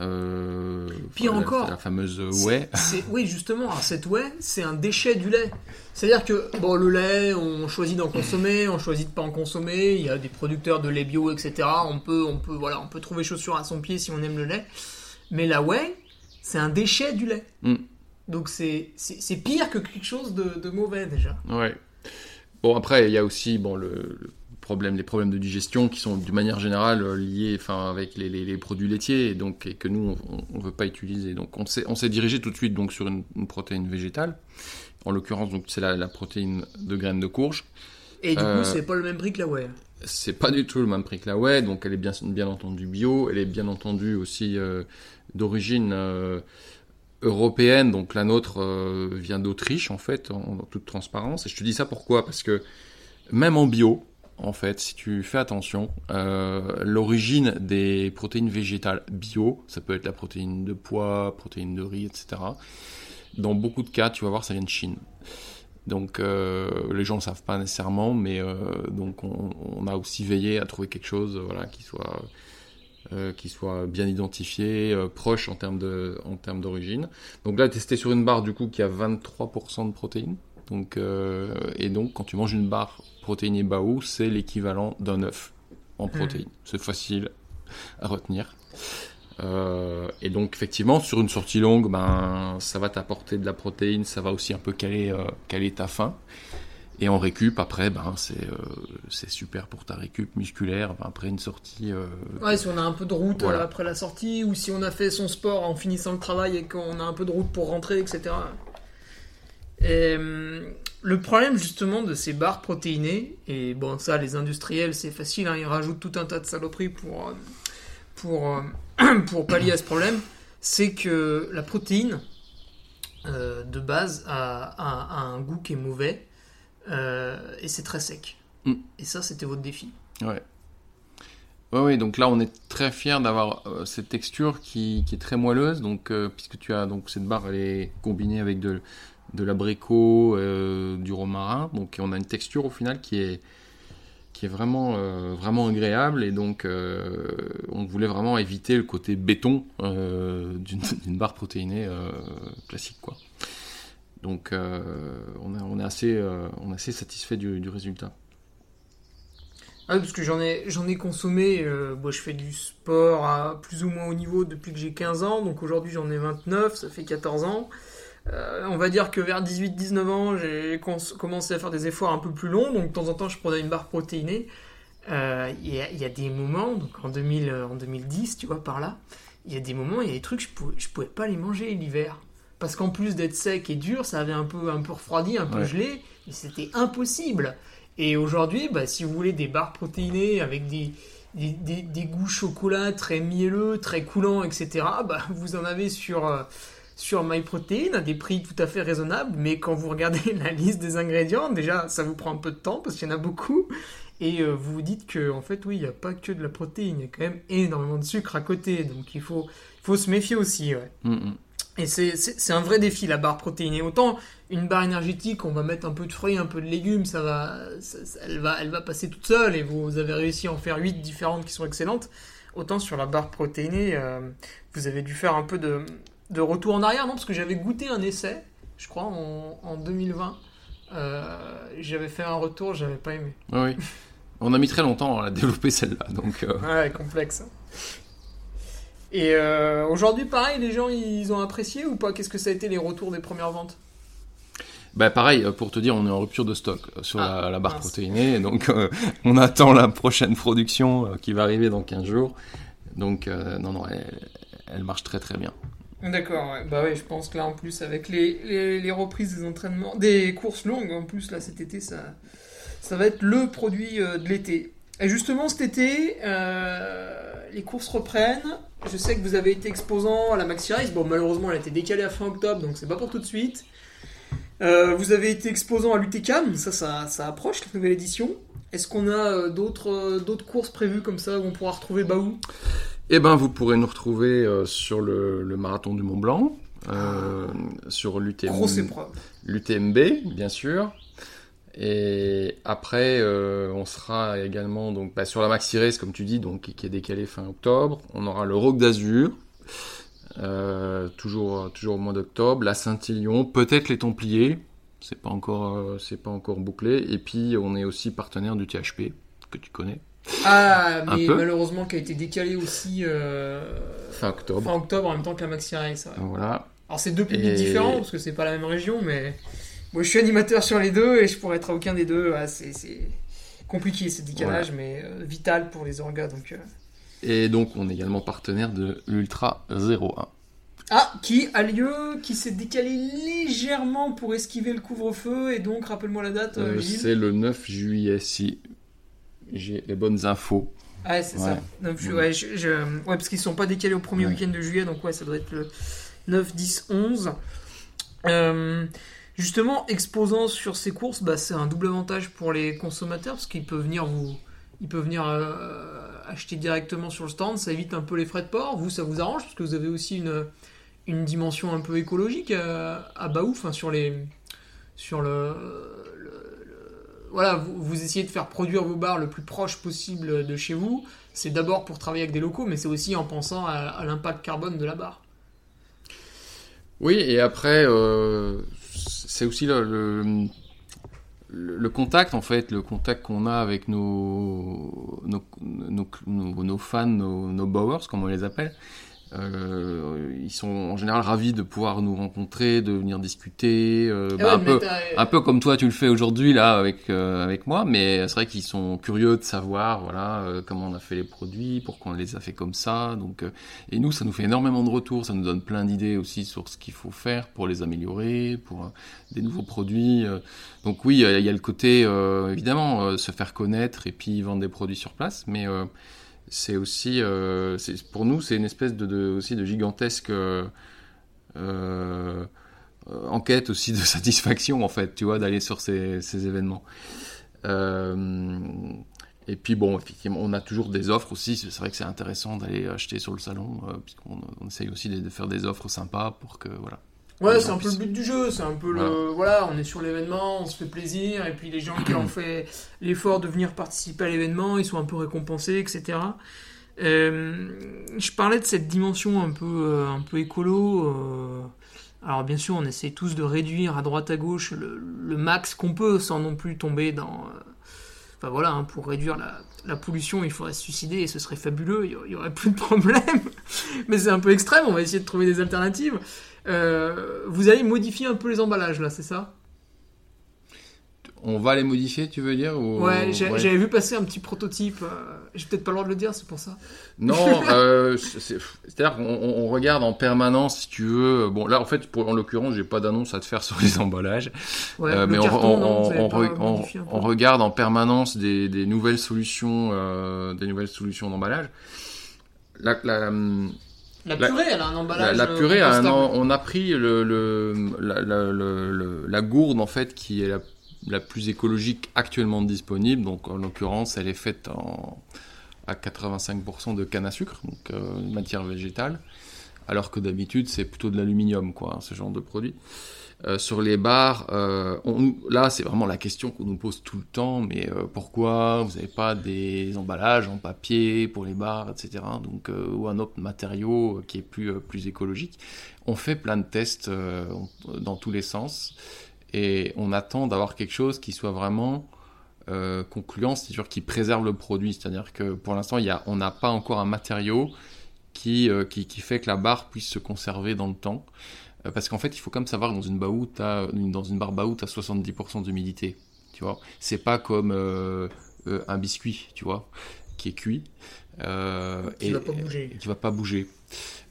Euh, Pire encore, la fameuse whey. oui, justement, cette whey, c'est un déchet du lait. C'est-à-dire que bon, le lait, on choisit d'en consommer, on choisit de pas en consommer. Il y a des producteurs de lait bio, etc. On peut, on peut, voilà, on peut trouver chaussure à son pied si on aime le lait. Mais la whey, c'est un déchet du lait. Mm. Donc c'est pire que quelque chose de, de, mauvais déjà. Ouais. Bon après, il y a aussi bon le, le problèmes, les problèmes de digestion qui sont d'une manière générale liés enfin, avec les, les, les, produits laitiers et, donc, et que nous, on ne veut pas utiliser. Donc on s'est dirigé tout de suite donc, sur une, une protéine végétale. En l'occurrence, c'est la, la, protéine de graines de courge. Et du euh, coup, c'est pas le même prix que la whey C'est pas du tout le même prix que la whey, donc elle est bien, bien entendu bio, elle est bien entendu aussi euh, d'origine euh, européenne, donc la nôtre euh, vient d'Autriche en fait, en, en, toute transparence. Et je te dis ça pourquoi? Parce que même en bio, en fait, si tu fais attention, euh, l'origine des protéines végétales bio, ça peut être la protéine de pois, protéine de riz, etc. Dans beaucoup de cas, tu vas voir, ça vient de Chine. Donc euh, les gens ne savent pas nécessairement, mais euh, donc on, a aussi veillé à trouver quelque chose, voilà, qui soit qui soit bien identifié, proche en termes de, en termes d'origine. Donc là, testé sur une barre du coup qui a 23% de protéines. Donc euh, et donc quand tu manges une barre protéinée Baou, c'est l'équivalent d'un œuf en protéines. C'est facile à retenir. Euh, et donc effectivement sur une sortie longue, ben ça va t'apporter de la protéine, ça va aussi un peu caler, euh, caler ta faim. Et en récup, après, ben, c'est euh, c'est super pour ta récup musculaire. Ben, après une sortie. euh, Ouais, si on a un peu de route Voilà. euh, après la sortie, ou si on a fait son sport en finissant le travail et qu'on a un peu de route pour rentrer, etc. Hum, le problème justement de ces barres protéinées, et bon ça les industriels c'est facile, hein, ils rajoutent tout un tas de saloperies pour, euh, pour, euh, pour pallier à ce problème, c'est que la protéine euh, de base a, a- a un goût qui est mauvais euh, et c'est très sec. Mm. Et ça c'était votre défi. Ouais. Ouais, ouais, donc là on est très fier d'avoir euh, cette texture qui, qui est très moelleuse, donc euh, puisque tu as donc cette barre, elle est combinée avec de, de l'abricot, euh, du romarin, donc on a une texture au final qui est qui est vraiment euh, vraiment agréable et donc euh, on voulait vraiment éviter le côté béton d'une barre protéinée classique quoi. Donc on, est, assez on est assez satisfait du, résultat. Ah oui, parce que j'en ai, ai consommé, moi je fais du sport à plus ou moins haut niveau depuis que j'ai 15 ans, donc aujourd'hui j'en ai 29, ça fait 14 ans. Euh, on va dire que vers 18-19 ans, j'ai commencé à faire des efforts un peu plus longs, donc de temps en temps je prenais une barre protéinée. Euh, Il y, a, il y a des moments, donc en, 2000, euh, en 2010, tu vois, par là, il y a des moments, il y a des trucs, je pouvais, je pouvais pas les manger l'hiver. Parce qu'en plus d'être sec et dur, ça avait un peu, un peu refroidi, un peu Ouais. gelé, et c'était impossible. Et aujourd'hui, bah, si vous voulez des barres protéinées avec des, des, des- des goûts chocolat très mielleux, très coulants, etc., bah, vous en avez sur, euh, sur MyProtein à des prix tout à fait raisonnables. Mais quand vous regardez la liste des ingrédients, déjà, ça vous prend un peu de temps parce qu'il y en a beaucoup. Et euh, vous vous dites que, en fait, oui, il n'y a pas que de la protéine, il y a quand même énormément de sucre à côté. Donc il faut, il faut se méfier aussi. Ouais. Mm, mm. Et c'est- un vrai défi la barre protéinée. Autant une barre énergétique, on va mettre un peu de fruits, un peu de légumes, ça va, ça- ça- elle, va, elle va passer toute seule et vous avez réussi à en faire 8 différentes qui sont excellentes. Autant sur la barre protéinée, euh, vous avez dû faire un peu de, de retour en arrière, non Parce que j'avais goûté un essai, je crois, en, en 2020. Euh, j'avais fait un retour, j'avais pas aimé. Oui. On a mis très longtemps à développer celle-là, donc euh, Ouais, complexe. Et euh, aujourd'hui, pareil, les gens, ils ont apprécié ou pas? Qu'est-ce que ça a été les retours des premières ventes? Bah pareil, pour te dire, on est en rupture de stock sur Ah, la, la barre mince. protéinée, donc on attend la prochaine production qui va arriver dans 15 jours. Donc non, non, elle, elle marche très très bien. D'accord, ouais. bah ouais, je pense que là en plus avec les, reprises des entraînements, des courses longues en plus là cet été, ça, ça va être le produit euh, de l'été. Et justement cet été, euh, les courses reprennent. Je sais que vous avez été exposant à la Maxi Race. Bon, malheureusement, elle a été décalée à fin octobre, donc c'est pas pour tout de suite. Euh, vous avez été exposant à l'UTCAM, ça, ça, ça approche la nouvelle édition. Est-ce qu'on a d'autres d'autres courses prévues comme ça où on pourra retrouver Baou? Eh ben, vous pourrez nous retrouver euh, sur le, le marathon du Mont Blanc, euh, sur l'UTM, l'UTMB, bien sûr. Et après, euh, on sera également donc bah, sur la Maxi Race, comme tu dis, donc qui est décalé fin octobre. On aura le Rock d'Azur, toujours toujours au mois d'octobre. La Saint-Élion, peut-être les Templiers. C'est pas encore c'est pas encore bouclé. Et puis on est aussi partenaire du THP que tu connais. Ah, mais malheureusement qui a été décalé aussi euh, Fin octobre. fin octobre en même temps que la Maxi Race. Voilà. Alors c'est deux publics Et- différents parce que c'est pas la même région, mais moi je suis animateur sur les deux et je pourrais être à aucun des deux. Ouais, c'est compliqué ce décalage, mais euh, vital pour les orgas. Donc, euh. Et donc on est également partenaire de l'Ultra 01. Ah, qui a lieu, qui s'est décalé légèrement pour esquiver le couvre-feu et donc rappelle-moi la date. euh, c'est le 9 juillet si j'ai les bonnes infos. Ouais, c'est ça. Ouais. 9 ju- ouais, je- je- ouais, parce qu'ils sont pas décalés au premier Ouais. week-end de juillet, donc ouais, ça doit être le 9, 10, 11. Euh, justement, exposant sur ces courses, bah, c'est un double avantage pour les consommateurs, parce qu'ils peuvent venir vous, ils peuvent venir euh, acheter directement sur le stand, ça évite un peu les frais de port. Vous, ça vous arrange, parce que vous avez aussi une, une dimension un peu écologique euh, à Baou, enfin sur les, sur le- voilà, vous, essayez de faire produire vos bars le plus proche possible de chez vous. C'est d'abord pour travailler avec des locaux, mais c'est aussi en pensant à, l'impact carbone de la barre. Oui, et après, euh, c'est aussi le, contact, en fait, le contact qu'on a avec nos, nos, nos fans, nos, bowers, comme on les appelle. Euh, ils sont en général ravis de pouvoir nous rencontrer, de venir discuter, euh, bah, un, peu, un peu comme toi tu le fais aujourd'hui là avec euh, avec moi, mais c'est vrai qu'ils sont curieux de savoir voilà euh, comment on a fait les produits, pourquoi on les a fait comme ça. Donc euh, et nous ça nous fait énormément de retours, ça nous donne plein d'idées aussi sur ce qu'il faut faire pour les améliorer, pour des nouveaux produits. donc oui, il y, a le côté évidemment se faire connaître et puis vendre des produits sur place, mais c'est aussi, euh, pour nous, c'est une espèce de, aussi de gigantesque euh, euh, enquête aussi de satisfaction en fait, tu vois, d'aller sur ces, événements. et puis bon, effectivement, on a toujours des offres aussi. C'est vrai que c'est intéressant d'aller acheter sur le salon, puisqu'on on essaye aussi de, de, faire des offres sympas pour que voilà. Ouais, c'est un peu le but du jeu, c'est un peu le. Voilà, on est sur l'événement, on se fait plaisir, et puis les gens qui ont fait l'effort de venir participer à l'événement, ils sont un peu récompensés, etc. Euh, je parlais de cette dimension un peu, euh, un peu écolo. Euh, alors, bien sûr, on essaie tous de réduire à droite à gauche le, max qu'on peut sans non plus tomber dans. Enfin voilà, hein, pour réduire la, la, pollution, il faudrait se suicider et ce serait fabuleux, il y aurait plus de problème. Mais c'est un peu extrême, on va essayer de trouver des alternatives. Euh, vous allez modifier un peu les emballages là, c'est ça? On va les modifier, tu veux dire Ouais, j'avais vu passer un petit prototype. Euh, j'ai peut-être pas le droit de le dire, c'est pour ça. Non, euh, c'est-à-dire qu'on on regarde en permanence, si tu veux. Bon, là, en fait, pour, en l'occurrence, j'ai pas d'annonce à te faire sur les emballages. mais on, on, regarde en permanence des, des nouvelles solutions, des nouvelles solutions d'emballage. La, la, la purée, elle a un emballage. La, purée, a un, on a pris le, le, la, gourde en fait qui est la, plus écologique actuellement disponible. Donc en l'occurrence, elle est faite en, à 85% de canne à sucre, donc euh, matière végétale, alors que d'habitude c'est plutôt de l'aluminium, quoi, ce genre de produit. Euh, sur les bars, euh, là c'est vraiment la question qu'on nous pose tout le temps, mais euh, pourquoi? Vous n'avez pas des emballages en papier pour les bars, etc. Donc, ou un autre matériau qui est plus, plus écologique. On fait plein de tests dans tous les sens et on attend d'avoir quelque chose qui soit vraiment concluant, c'est-à-dire qui préserve le produit. C'est-à-dire que pour l'instant, on n'a pas encore un matériau qui, fait que la barre puisse se conserver dans le temps. Euh, parce qu'en fait, il faut quand même savoir que dans une baout, dans une barre baout, tu as 70% d'humidité. Tu vois, c'est pas comme euh, euh, un biscuit, tu vois, qui est cuit. qui et, va pas bouger. qui va pas bouger.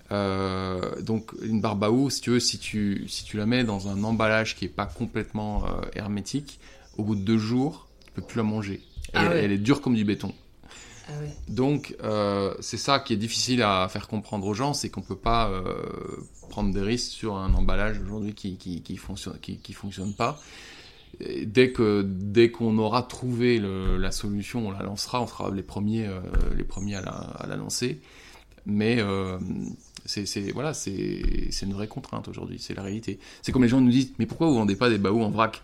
donc une barre baout, si tu veux, si tu, si tu la mets dans un emballage qui est pas complètement hermétique, au bout de deux jours, tu peux plus la manger. Ah elle est dure comme du béton. Ah Donc, euh, c'est ça qui est difficile à faire comprendre aux gens, c'est qu'on peut pas euh, prendre des risques sur un emballage aujourd'hui qui qui fonctionne qui, fonctionne pas. dès que dès qu'on aura trouvé la solution, on la lancera, on sera les premiers euh, les premiers à la, lancer. Mais c'est voilà, c'est une vraie contrainte aujourd'hui, c'est la réalité. C'est comme les gens nous disent, mais pourquoi vous vendez pas des baous en vrac?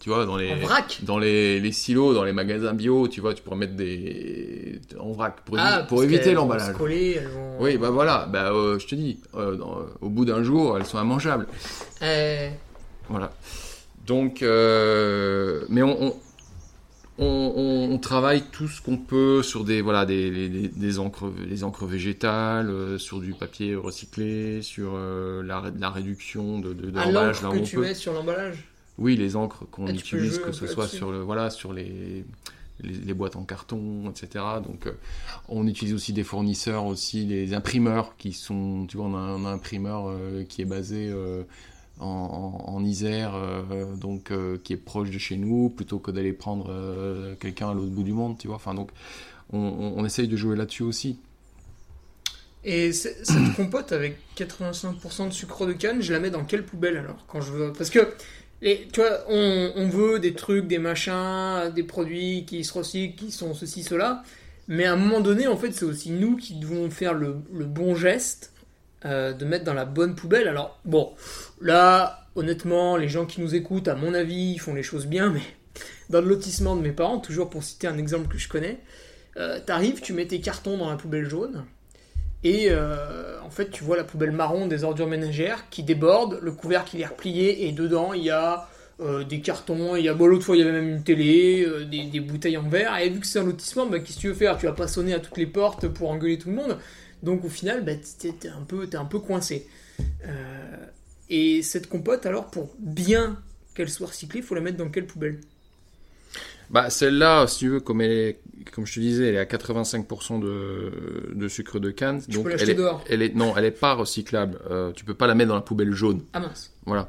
Tu vois, dans les, dans les, les, silos, dans les magasins bio, tu vois, tu pourrais mettre des en vrac pour, ah, pour éviter l'emballage. Oui, bah voilà, bah, euh, je te dis, euh, au bout d'un jour, elles sont immangeables. Euh... Voilà. Donc, euh, mais on, on, on, travaille tout ce qu'on peut sur des voilà des, des, des encres les encres végétales, sur du papier recyclé, sur la, la réduction de, de, de l'emballage là que tu mets sur l'emballage? Oui, les encres qu'on ah, utilise, que ce soit sur le, voilà, sur les, les, boîtes en carton, etc. Donc, euh, on utilise aussi des fournisseurs, aussi des imprimeurs qui sont, tu vois, on a un, imprimeur euh, qui est basé euh, en, en, Isère, donc qui est proche de chez nous, plutôt que d'aller prendre quelqu'un à l'autre bout du monde, tu vois. Enfin, donc, on, on, essaye de jouer là-dessus aussi. Et cette compote avec 85% de sucre de canne, je la mets dans quelle poubelle alors quand je veux? Parce que et tu vois, on, veut des trucs, des machins, des produits qui se recyclent, qui sont ceci, cela. Mais à un moment donné, en fait, c'est aussi nous qui devons faire le, bon geste euh, de mettre dans la bonne poubelle. Alors, bon, là, honnêtement, les gens qui nous écoutent, à mon avis, ils font les choses bien, mais dans le lotissement de mes parents, toujours pour citer un exemple que je connais. Euh, T'arrives, tu mets tes cartons dans la poubelle jaune, et euh, en fait, tu vois la poubelle marron des ordures ménagères qui déborde, le couvercle il est replié, et dedans il y a euh, des cartons, il y a l'autre fois il y avait même une télé, euh, des, bouteilles en verre, et vu que c'est un lotissement, bah, qu'est-ce que tu veux faire? Tu vas pas sonner à toutes les portes pour engueuler tout le monde, donc au final, bah, t'es un, peu- un peu coincé. Et cette compote, alors, pour bien qu'elle soit recyclée, il faut la mettre dans quelle poubelle? Bah, celle-là, si tu veux, comme, elle est, comme je te disais, elle est à 85% de, de sucre de canne. Tu donc peux elle l'acheter est, dehors. elle est, non, elle est pas recyclable. Euh, tu peux pas la mettre dans la poubelle jaune. Ah mince. Voilà.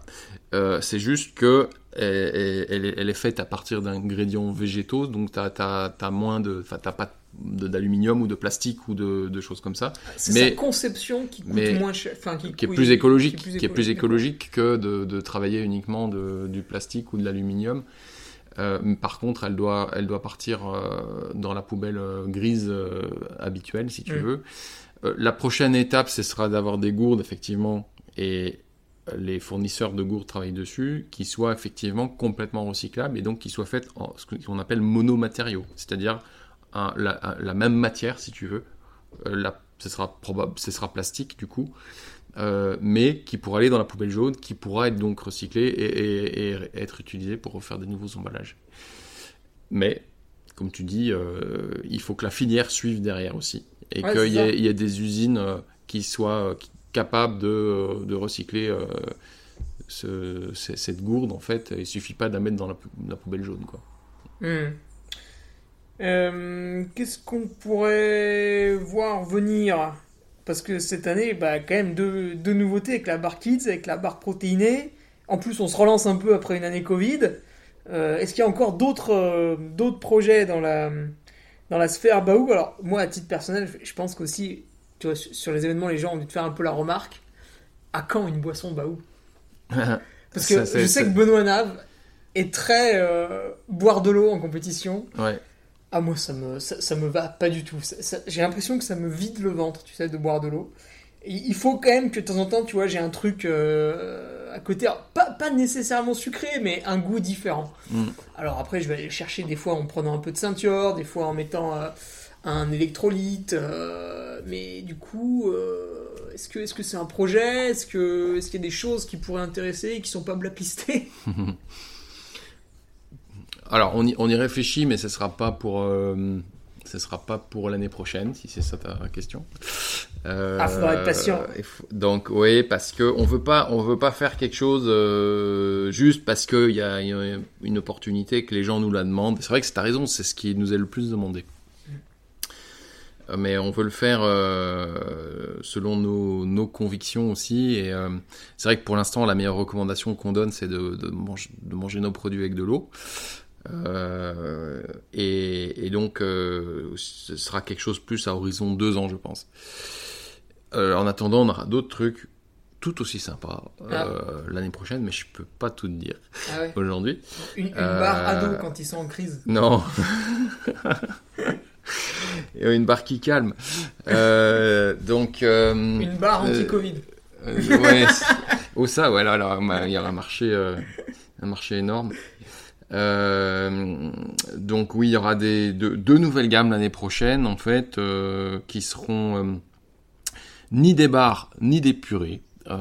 Euh, c'est juste que elle, elle- elle est, faite à partir d'ingrédients végétaux, donc t'as as, moins de, enfin t'as pas d'aluminium ou de plastique ou de, de choses comme ça, C'est sa conception qui coûte mais- moins cher, enfin qui, qui est oui, plus écologique, qui qui est plus écologique que de, de travailler uniquement de, du plastique ou de l'aluminium. Euh, par contre, elle doit, elle doit partir euh, dans la poubelle euh, grise habituelle, si tu veux. La prochaine étape, ce sera d'avoir des gourdes, effectivement, et les fournisseurs de gourdes travaillent dessus, qui soient effectivement complètement recyclables et donc qui soient faites en ce qu'on appelle monomatériaux, c'est-à-dire un- la, même matière, si tu veux. La- ce sera probable, ce sera plastique du coup, euh, mais qui pourra aller dans la poubelle jaune, qui pourra être donc recyclé et, et- et être utilisé pour refaire des nouveaux emballages. Mais, comme tu dis, euh, il faut que la filière suive derrière aussi. Et Ouais, qu'il y, ait- il y ait des usines euh, qui soient capables de, de recycler ce- cette gourde, en fait. Il suffit pas de la mettre dans la, pou- la poubelle jaune, quoi. Hmm. Euh, Qu'est-ce qu'on pourrait voir venir? Parce que cette année, bah, quand même deux, deux nouveautés avec la barre Kids, avec la barre protéinée. En plus, on se relance un peu après une année Covid. Euh, Est-ce qu'il y a encore d'autres euh, d'autres projets dans la, dans la sphère Baou Alors, moi, à titre personnel, je pense qu'aussi, tu vois, sur les événements, les gens ont dû te faire un peu la remarque. À quand une boisson Baou Parce que Ça, je sais que Benoît Nave est très euh, boire de l'eau en compétition. ouais. Ah moi ça me ça, ça me va pas du tout. J'ai l'impression que ça me vide le ventre, tu sais, de boire de l'eau. Il faut quand même que de temps en temps, tu vois, j'ai un truc euh, à côté, Alors, pas, pas nécessairement sucré, mais un goût différent. Mm. Alors après, je vais aller le chercher des fois en prenant un peu de ceinture, des fois en mettant euh, un électrolyte. euh, mais du coup, est-ce que c'est un projet? Est-ce qu'il y a des choses qui pourraient intéresser et qui sont pas blacklistées Alors, on y, on y réfléchit, mais ce sera pas pour, euh, ce sera pas pour l'année prochaine, si c'est ça ta question. Euh, Ah, faudra être patient. faut- donc, oui, parce que on veut pas, on veut pas faire quelque chose euh, juste parce qu'il y a, une opportunité que les gens nous la demandent. C'est vrai que c'est ta raison, c'est ce qui nous est le plus demandé. Euh, Mais on veut le faire euh, selon nos, nos convictions aussi. Et euh, c'est vrai que pour l'instant, la meilleure recommandation qu'on donne, c'est de, de manger nos produits avec de l'eau. Euh, et, et donc, euh, ce sera quelque chose plus à horizon deux ans, je pense. Euh, en attendant, on aura d'autres trucs tout aussi sympas euh, l'année prochaine, mais je peux pas tout te dire Ah ouais. aujourd'hui. Une, une barre ado quand ils sont en crise. Non. Et une barre qui calme. Donc. Une barre anti-Covid. ouais, oh ça, ouais, là, là, il y a un marché, un marché énorme. Euh, donc oui, il y aura des, deux, deux nouvelles gammes l'année prochaine, en fait, euh, qui seront euh, ni des bars, ni des purées. Oh.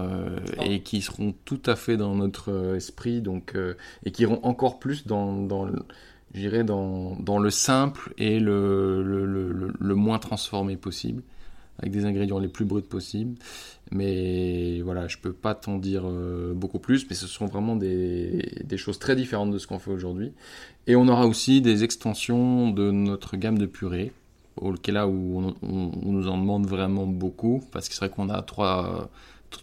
et qui seront tout à fait dans notre esprit, donc et qui iront encore plus dans, dans dans, dans le simple et le, le- le moins transformé possible, avec des ingrédients les plus bruts possibles. Mais voilà, je peux pas t'en dire euh, beaucoup plus, mais ce sont vraiment des, des choses très différentes de ce qu'on fait aujourd'hui. Et on aura aussi des extensions de notre gamme de purée, auquel là où on, on- on nous en demande vraiment beaucoup, parce que c'est vrai qu'on a trois,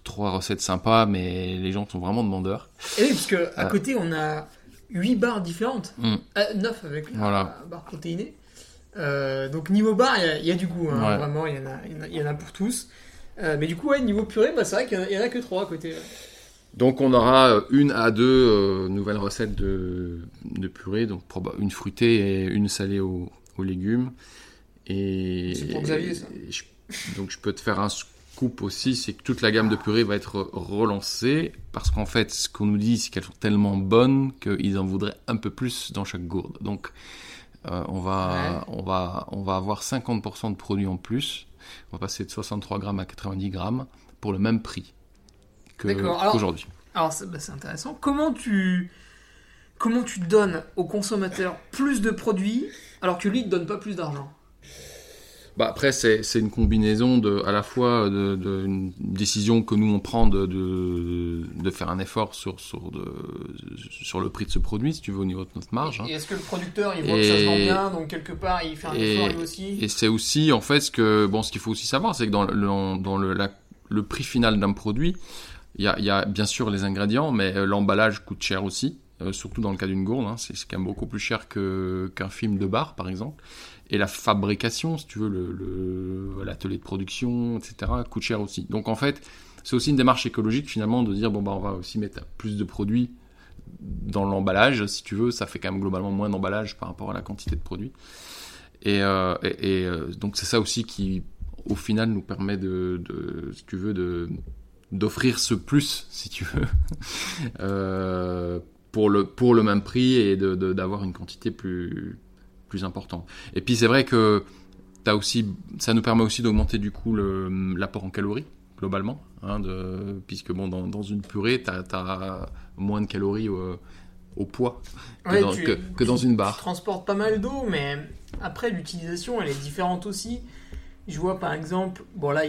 trois recettes sympas, mais les gens sont vraiment demandeurs. Et oui, parce que à Ah. côté, on a 8 barres différentes. Mm. 9 avec la Voilà. barre protéinée. Euh, donc niveau barre, il y a- il y, a du goût. hein, Ouais. Vraiment, il y, en a- il y en a- pour tous. Euh, mais du coup, ouais, niveau purée, bah, c'est vrai qu'il y en a- en que 3 à côté. Donc on aura euh, une à deux euh, nouvelles recettes de, de purée, donc une fruitée et une salée aux, aux légumes. Et, C'est pour Xavier, ça. je- donc je peux te faire un, s- coupe aussi, c'est que toute la gamme de purées va être relancée parce qu'en fait, ce qu'on nous dit, c'est qu'elles sont tellement bonnes qu'ils en voudraient un peu plus dans chaque gourde. Donc, euh, on, va, on, va, on va avoir 50% de produits en plus. On va passer de 63 grammes à 90 grammes pour le même prix qu'aujourd'hui. alors, bah, c'est intéressant. Comment tu, comment tu donnes au consommateur plus de produits alors que lui ne donne pas plus d'argent? Bah après, c'est une combinaison de, à la fois d'une de, décision que nous on prend de, de, faire un effort sur, sur, sur le prix de ce produit, si tu veux, au niveau de notre marge. Et, hein. est-ce que le producteur, il voit que ça se vend bien, donc quelque part, il fait un effort lui aussi? Et c'est aussi, en fait, ce que bon, ce qu'il faut aussi savoir, c'est que dans, le, dans le, le prix final d'un produit, il y a, y a, bien sûr les ingrédients, mais euh, l'emballage coûte cher aussi. Euh, surtout dans le cas d'une gourde, hein, c'est quand même beaucoup plus cher qu'un film de bar, par exemple. Et la fabrication, si tu veux, l'atelier de production, etc., coûte cher aussi. Donc en fait, c'est aussi une démarche écologique finalement de dire bon bah on va aussi mettre plus de produits dans l'emballage, si tu veux, ça fait quand même globalement moins d'emballage par rapport à la quantité de produits. Et, euh, euh, donc c'est ça aussi qui, au final, nous permet de, si tu veux, de d'offrir ce plus, si tu veux, pour le pour le même prix et d'avoir une quantité plus plus important. Et puis c'est vrai que as aussi, ça nous permet aussi d'augmenter du coup l'apport en calories globalement, hein, de, puisque bon dans, dans une purée tu as, moins de calories au, poids que, dans, une barre. Tu transportes pas mal d'eau, mais après l'utilisation elle est différente aussi. Je vois par exemple, bon là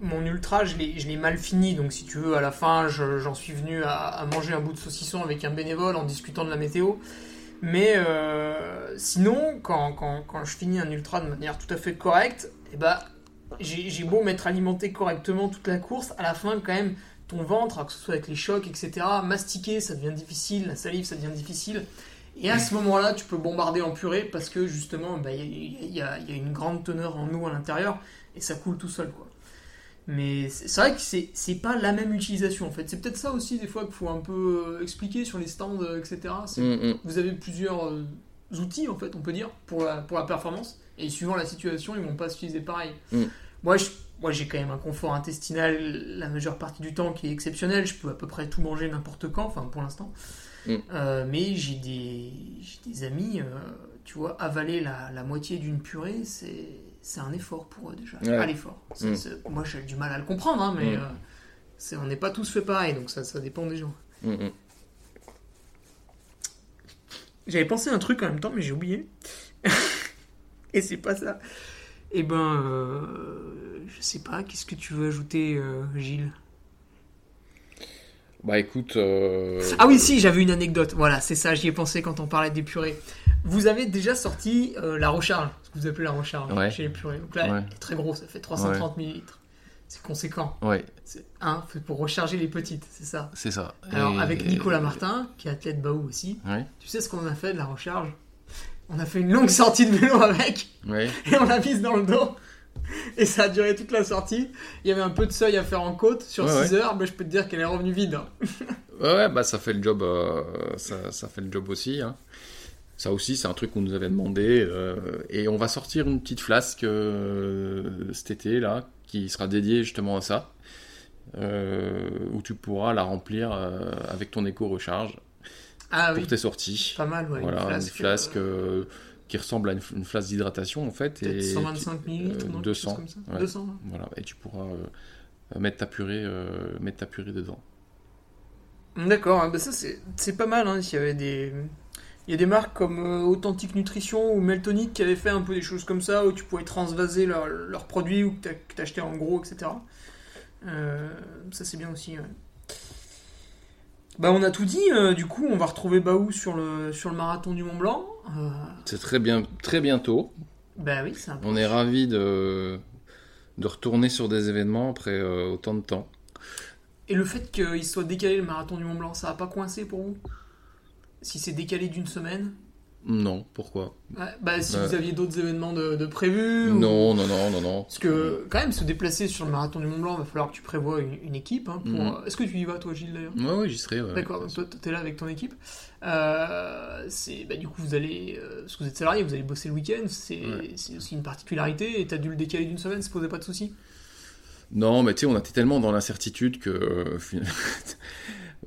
mon ultra je l'ai mal fini, donc si tu veux à la fin j'en suis venu à, manger un bout de saucisson avec un bénévole en discutant de la météo. Mais euh, sinon, quand, je finis un ultra de manière tout à fait correcte, eh ben, j'ai beau m'être alimenté correctement toute la course, à la fin, quand même, ton ventre, que ce soit avec les chocs, etc., mastiquer, ça devient difficile, la salive, ça devient difficile. Et à ce moment-là, tu peux bombarder en purée parce que justement, bah, il y, a, une grande teneur en eau à l'intérieur et ça coule tout seul. Quoi. Mais c'est vrai que c'est pas la même utilisation en fait. C'est peut-être ça aussi des fois qu'il faut un peu euh, expliquer sur les stands, euh, etc. Mm, mm. Vous avez plusieurs euh, outils en fait, on peut dire, pour la, pour la performance. Et suivant la situation, ils vont pas s'utiliser pareil. Mm. Moi, moi j'ai quand même un confort intestinal la majeure partie du temps qui est exceptionnel. Je peux à peu près tout manger n'importe quand, enfin pour l'instant. mais j'ai des, des amis, tu vois, avaler la, la moitié d'une purée, c'est c'est un effort pour eux déjà. Pas l'effort. Mm. Moi j'ai du mal à le comprendre, hein, mais mm. euh, on n'est pas tous fait pareil, donc ça, ça dépend des gens. Mm, J'avais pensé un truc en même temps, mais j'ai oublié. Et c'est pas ça. Eh ben, euh, je sais pas, qu'est-ce que tu veux ajouter, euh, Gilles? Bah écoute. Ah oui, si, j'avais une anecdote. Voilà, c'est ça, j'y ai pensé quand on parlait des purées. Vous avez déjà sorti la recharge vous appelez la recharge chez les purées. Donc là, ouais. est très gros, ça fait 330 ml. C'est conséquent. Ouais. C'est un, pour recharger les petites, c'est ça? C'est ça. Alors, avec Nicolas Martin, qui est athlète Baou aussi, tu sais ce qu'on a fait de la recharge On a fait une longue sortie de vélo avec, et on l'a mise dans le dos. Et ça a duré toute la sortie. Il y avait un peu de seuil à faire en côte sur 6 heures, mais je peux te dire qu'elle est revenue vide. Hein. ouais, bah ça fait le job, euh, ça, ça, fait le job aussi. Hein. Ça aussi, c'est un truc qu'on nous avait demandé. Euh, et on va sortir une petite flasque euh, cet été, là, qui sera dédiée justement à ça. Où tu pourras la remplir avec ton éco-recharge ah, pour tes sorties. Pas mal, ouais. Voilà, une flasque, qui ressemble à une, flasque d'hydratation en fait. Et 125 ml 200. Comme ça. 200 Voilà, et tu pourras mettre, ta purée, mettre ta purée dedans. D'accord, ah, bah ça c'est pas mal. Hein, s'il y avait des il y a des marques comme euh, Authentic Nutrition ou Meltonic qui avaient fait un peu des choses comme ça, où tu pouvais transvaser leurs produits ou que tu achetais en gros, etc. Euh, ça c'est bien aussi. Bah on a tout dit, euh, du coup on va retrouver Baou sur le, sur le marathon du Mont Blanc. C'est très, bien, très bientôt. Bah oui, c'est On est ravis de, de retourner sur des événements après autant de temps. Et le fait qu'il soit décalé le marathon du Mont Blanc, ça a pas coincé pour vous? Si c'est décalé d'une semaine Non, pourquoi? Bah, Si vous aviez d'autres événements de, prévus Non, non, non, non, non. Parce que quand même, se déplacer sur le marathon du Mont Blanc, il va falloir que tu prévois une, équipe. Hein, mhm. Est-ce que tu y vas, toi, Gilles, d'ailleurs? Oui, ouais, j'y serai. D'accord, toi, tu es là avec ton équipe. Euh, bah, du coup, vous allez, euh, parce que vous êtes salarié, vous allez bosser le week-end, c'est aussi une particularité. Et tu as dû le décaler d'une semaine, ça posait pas de soucis? Non, mais tu sais, on était tellement dans l'incertitude que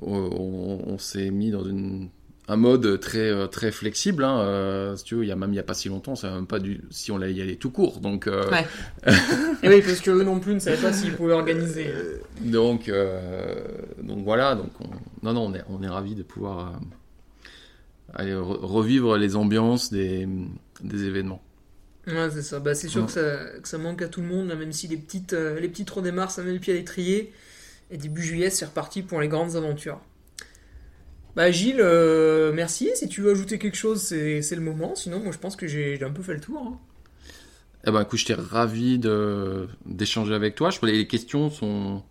on, s'est mis dans une, un mode très, euh, très flexible. Hein. Euh, si tu veux, il y a même il y a pas si longtemps, c'est même pas du, si on allait y aller tout court. Donc, euh, ouais. Et oui, parce que eux non plus ne savaient pas s'ils pouvaient organiser. donc, donc voilà. Donc non, non, on est, on est ravis de pouvoir aller revivre les ambiances des, des événements. Ouais, c'est ça. Bah, c'est sûr que, ça, que, ça, manque à tout le monde, même si les petites, les petites redémarrent, ça met le pied à l'étrier. Et début juillet, c'est reparti pour les grandes aventures. Bah Gilles, euh, merci. Si tu veux ajouter quelque chose, c'est, le moment. Sinon, moi je pense que j'ai, un peu fait le tour. Hein. Eh ben, écoute, j'étais ravi d'échanger avec toi. Je les questions sont,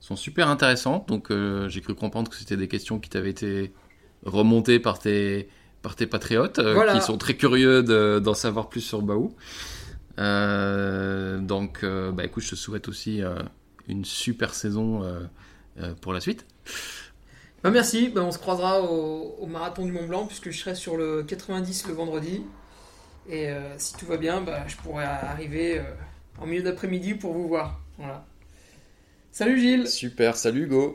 sont super intéressantes. Donc euh, j'ai cru comprendre que c'était des questions qui t'avaient été remontées par tes, par tes patriotes, euh, qui sont très curieux d'en savoir plus sur Baou. donc, bah écoute, je te souhaite aussi une super saison pour la suite. Bah merci, bah on se croisera au, marathon du Mont Blanc puisque je serai sur le 90 le vendredi. Et euh, si tout va bien, bah, je pourrai arriver en milieu d'après-midi pour vous voir. Voilà. Salut Gilles Super, salut Hugo